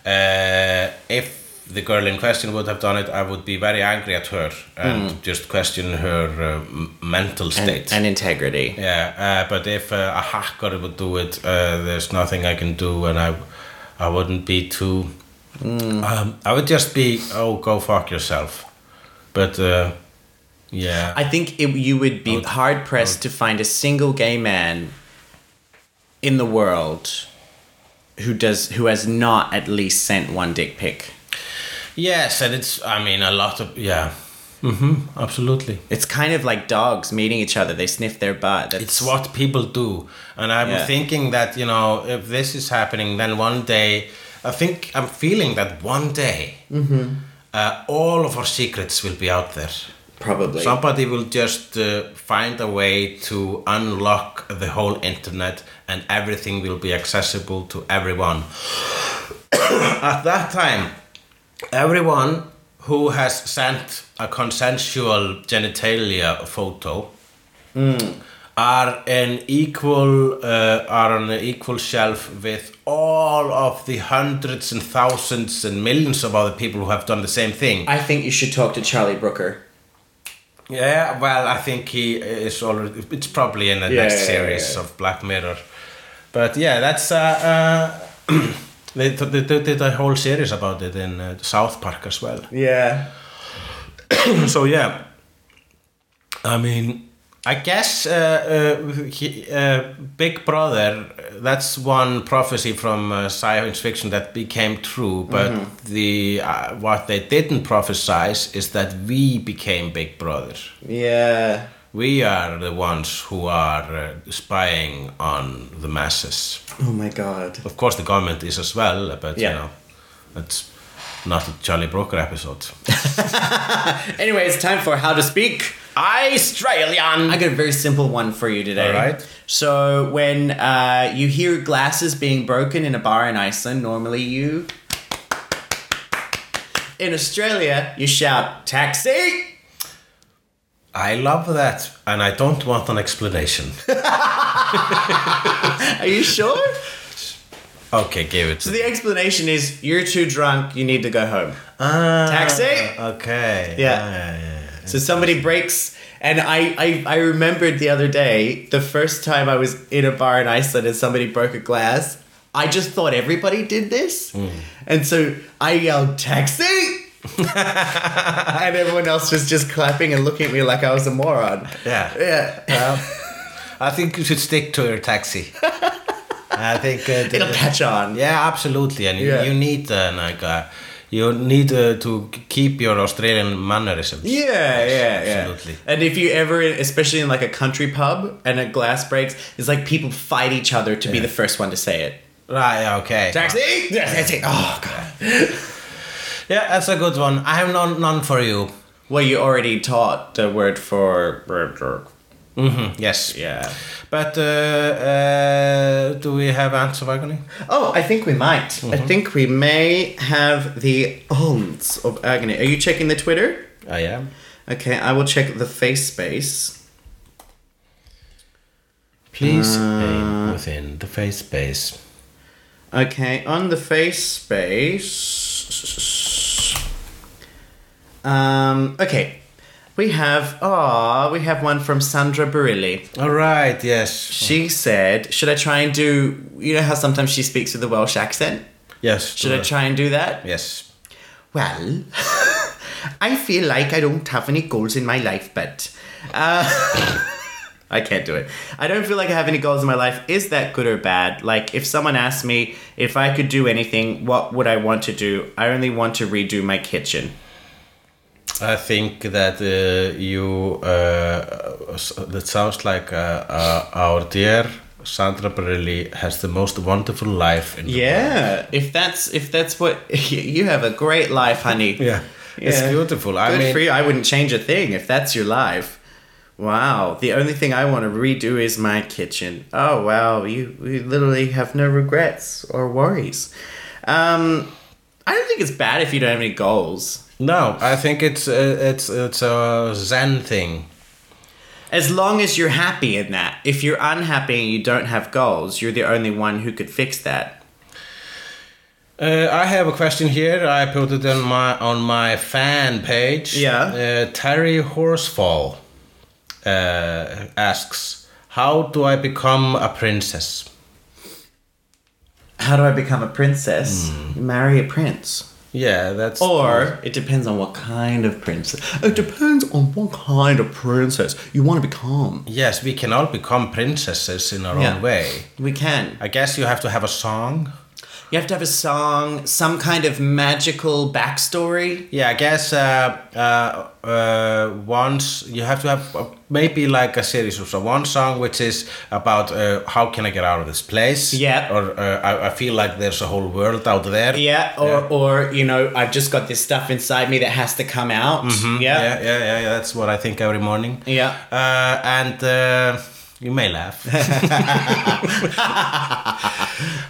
uh, if the girl in question would have done it, I would be very angry at her and just question her uh, mental Hmm. And, state. and integrity. yeah, uh, but if uh, a hacker would do it, uh, there's nothing I can do, and I, I wouldn't be too. Hmm. Um, I would just be, oh, go fuck yourself. But uh, yeah, I think it, you would be would- hard pressed to find a single gay man in the world who does who has not at least sent one dick pic. yes, and it's. I mean, a lot of yeah. Mm-hmm. Absolutely. It's kind of like dogs meeting each other. They sniff their butt. That's, It's what people do. And I'm Yeah. thinking that, you know, if this is happening, then one day, I think I'm feeling that one day, uh, all of our secrets will be out there. probably. Somebody will just uh, find a way to unlock the whole internet and everything will be accessible to everyone. At that time, everyone who has sent a consensual genitalia photo are an equal uh, are on an equal shelf with all of the hundreds and thousands and millions of other people who have done the same thing. I think you should talk to Charlie Brooker. Yeah, well, I think he is already. It's probably in the Yeah, next yeah, series yeah. of Black Mirror. But yeah, that's. Uh, uh, they, they, they did a whole series about it in uh, South Park as well. Yeah. so yeah, I mean, I guess uh, uh, he, uh, Big Brother. That's one prophecy from uh, science fiction that became true. But the uh, what they didn't prophesize is that we became Big Brother. Yeah. We are the ones who are uh, spying on the masses. Oh my god. Of course, the government is as well, but Yeah. you know, it's not a Charlie Brooker episode. Anyway, it's time for how to speak. Australian. I got a very simple one for you today. All right. So when uh, you hear glasses being broken in a bar in Iceland, normally you. In Australia, you shout taxi. I love that, and I don't want an explanation. Are you sure? okay, give it. So the explanation is you're too drunk. You need to go home. ah, Taxi? Okay. Yeah. yeah, yeah. So somebody breaks, and I, I I remembered the other day the first time I was in a bar in Iceland and somebody broke a glass. I just thought everybody did this, and so I yelled taxi. and everyone else was just clapping and looking at me like I was a moron. Yeah. Yeah. Well, I think you should stick to your taxi. I think uh, It'll catch on. Yeah, absolutely, and you, Yeah. you need uh, like uh, you need uh, to keep your Australian mannerisms. Yeah, yeah, yeah. Absolutely. And if you ever, especially in like a country pub, and a glass breaks, it's like people fight each other to be the first one to say it. Right. Okay. Taxi. Taxi. Oh god. Yeah, that's a good one. I have none, none for you. Well, you already taught the word for. Mm-hmm. Yes. Yeah. But uh, uh, do we have ants of agony? Oh, I think we might. I think we may have the ounce of agony. Are you checking the Twitter? I am. Okay, I will check the face space. Please aim within the face space. Okay, on the face space. Um, okay. We have ah, we have one from Sandra Barilli. All right. Yes. She said, "Should I try and do? You know how sometimes she speaks with a Welsh accent. Yes. Should I try and do that? Yes. Well, I feel like I don't have any goals in my life, but uh, I can't do it. I don't feel like I have any goals in my life. Is that good or bad? Like, if someone asked me if I could do anything, what would I want to do? I only want to redo my kitchen. I think that uh, you uh, that sounds like uh, uh, our dear Sandra Bareilles has the most wonderful life in the Yeah, if that's if that's what you have a great life, honey. Yeah. It's beautiful. I Good mean- for you. I wouldn't change a thing if that's your life. Wow. The only thing I want to redo is my kitchen. Oh wow, you, you literally have no regrets or worries. Um, I don't think it's bad if you don't have any goals. No, I think it's uh, it's it's a Zen thing. As long as you're happy in that. If you're unhappy and you don't have goals, you're the only one who could fix that. Uh, I have a question here. I put it on my on my fan page. Yeah. Uh, Terry Horsfall uh, asks, "How do I become a princess?" How do I become a princess? Marry a prince. Yeah, that's Or it depends on what kind of princess. It depends on what kind of princess you want to become. yes, we can all become princesses in our Yeah. own way. We can. I guess you have to have a song. You have to have a song, some kind of magical backstory. Yeah, I guess uh, uh, uh, once you have to have uh, maybe like a series of so one song which is about uh, how can I get out of this place? Yeah. Or uh, I, I feel like there's a whole world out there. Yeah, or Yeah. or you know, I've just got this stuff inside me that has to come out. Yeah. Mm-hmm. yeah, yeah, yeah, yeah. That's what I think every morning. Yeah. Uh, and uh, you may laugh. uh,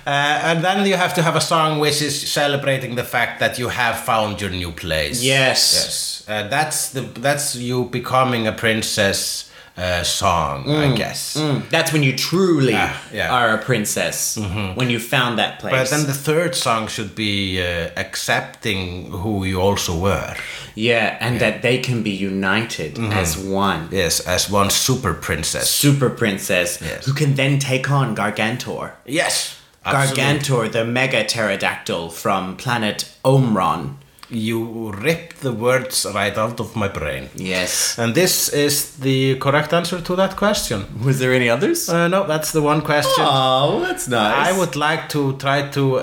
and then you have to have a song which is celebrating the fact that you have found your new place. Yes. Yes. Uh, that's the that's you becoming a princess uh, song, I guess. Mm, That's when you truly Ah, yeah. are a princess. When you found that place. But then the third song should be uh, accepting who you also were. yeah, and that they can be united as one. Yes, as one super princess. Super princess Yes. who can then take on Gargantor. Yes. absolutely. Gargantor, the mega pterodactyl from planet Omron. You ripped the words right out of my brain. Yes. And this is the correct answer to that question. Was there any others? Uh, no, that's the one question. Oh, that's nice. I would like to try to uh,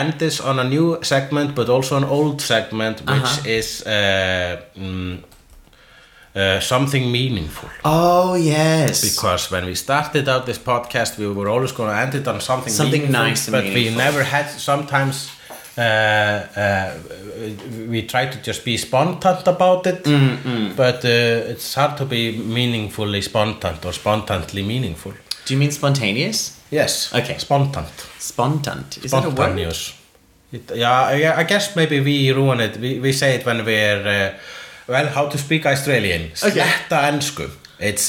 end this on a new segment, but also an old segment, which Uh-huh. is uh, mm, uh, something meaningful. Oh yes. Because when we started out this podcast, we were always going to end it on something Something nice but we never had. Sometimes we try to just be spontant about it, Mm, but uh, it's hard to be meaningfully spontant or spontaneously meaningful. Do you mean spontaneous? Yes. Okay. Spontant. Spontant. Is that a word? Spontaneous. It, yeah, yeah, I guess maybe we ruin it. We, we say it when we're, uh, well, how to speak Australian. Okay. It's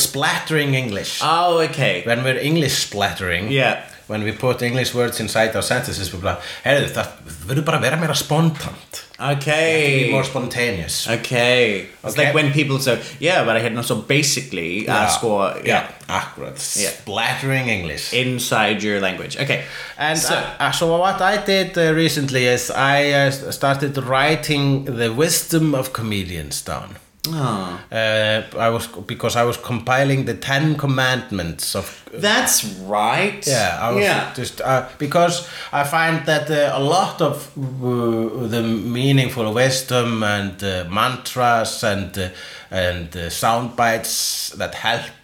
splattering English. Oh, okay. When we're English splattering, Yeah. When we put English words inside our sentences, we're like, heyrðu, það verður bara að vera meira spontant. Be Okay. more spontaneous. Okay. It's Okay. like when people say, yeah, but I had no, so basically, uh, score, yeah, Akkurat. Yeah. Splattering English. inside your language. Okay. And So- so, uh, so what I did uh, recently is I uh, started writing the wisdom of comedians down. Oh. Uh, I was because I was compiling the Ten Commandments of. That's right. Yeah, I was yeah. just uh, because I find that uh, a lot of uh, the meaningful wisdom and uh, mantras and uh, and uh, sound bites that help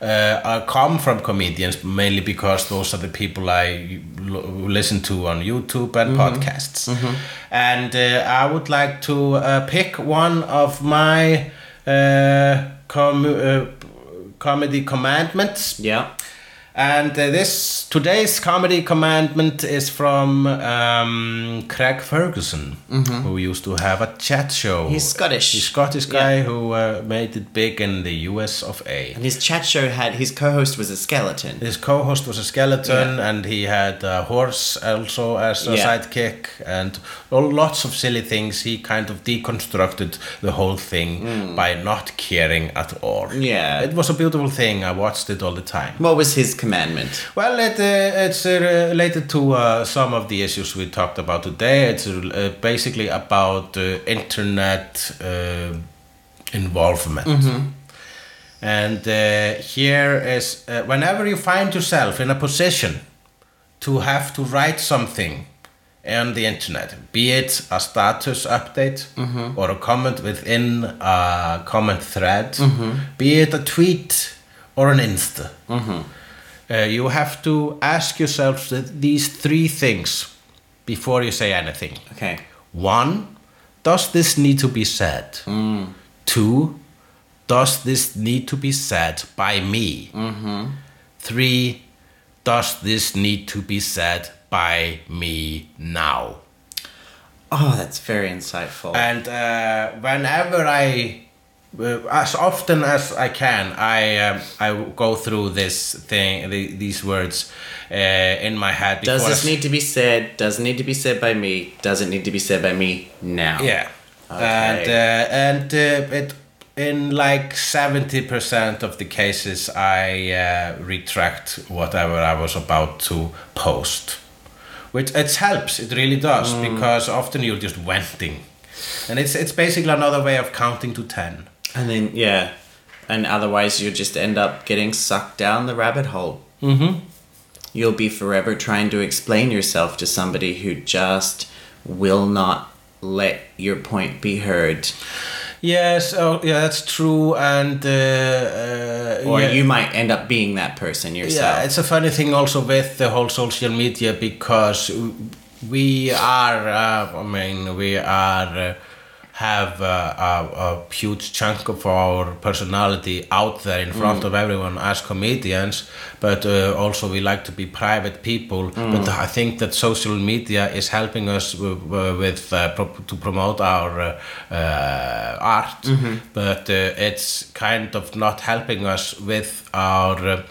uh, are come from comedians mainly because those are the people I listen to on YouTube and podcasts. And uh, I would like to uh, pick one of my uh, com- uh, comedy commandments. Yeah. And uh, this today's comedy commandment is from um, Craig Ferguson, who used to have a chat show. Mm-hmm. He's Scottish. He's Scottish guy who uh, made it big in the U.S. of A. And his chat show had his co-host was a skeleton. His co-host was a skeleton, and he had a horse also as a Yeah. sidekick, and all, lots of silly things. He kind of deconstructed the whole thing by not caring at all. Mm. Yeah. it was a beautiful thing. I watched it all the time. What was his commandment? Well, it, uh, it's uh, related to uh, some of the issues we talked about today. It's uh, basically about uh, internet uh, involvement. And uh, here is uh, whenever you find yourself in a position to have to write something on the internet, be it a status update or a comment within a comment thread, be it a tweet or an Insta uh, you have to ask yourself th- these three things before you say anything. Okay. One, does this need to be said? Two, does this need to be said by me? Three, does this need to be said by me now? Oh, that's very insightful. And uh, whenever I, as often as I can, I um, I go through this thing, the, these words uh, in my head. Does this need to be said? Does it need to be said by me? Does it need to be said by me now? Yeah. Okay. And uh, and uh, it in like seventy percent of the cases, I uh, retract whatever I was about to post, which it helps. It really does because often you're just venting, and it's it's basically another way of counting to ten. And then yeah, and otherwise you'll just end up getting sucked down the rabbit hole. Mm-hmm. You'll be forever trying to explain yourself to somebody who just will not let your point be heard. Yes. Oh, yeah. That's true. And uh, uh, Or yeah. you might end up being that person yourself. Yeah, it's a funny thing also with the whole social media because we are, uh, I mean, we are. Have a, a huge chunk of our personality out there in front of everyone as comedians, but uh, also we like to be private people. But I think that social media is helping us with uh, pro- to promote our uh, uh, art, but uh, it's kind of not helping us with our.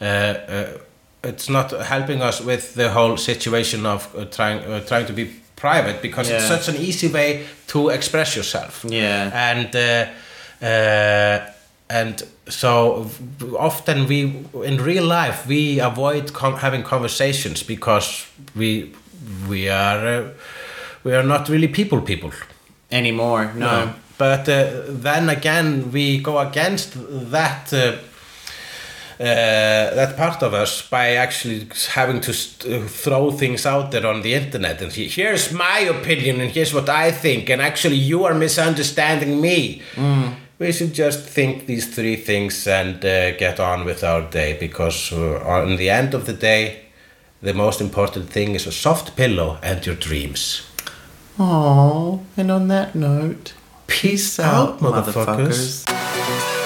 Uh, it's not helping us with the whole situation of uh, trying uh, trying to be private because it's such an easy way to express yourself Yeah. and uh, uh, and so often we in real life we avoid com- having conversations because we we are uh, we are not really people people Anymore, no. but uh, then again we go against that uh, that part of us by actually having to st- uh, throw things out there on the internet and here's my opinion and here's what I think and actually you are misunderstanding me. We should just think these three things and uh, get on with our day because uh, on the end of the day, the most important thing is a soft pillow and your dreams. Oh, and on that note, Peace out, out, motherfuckers. motherfuckers.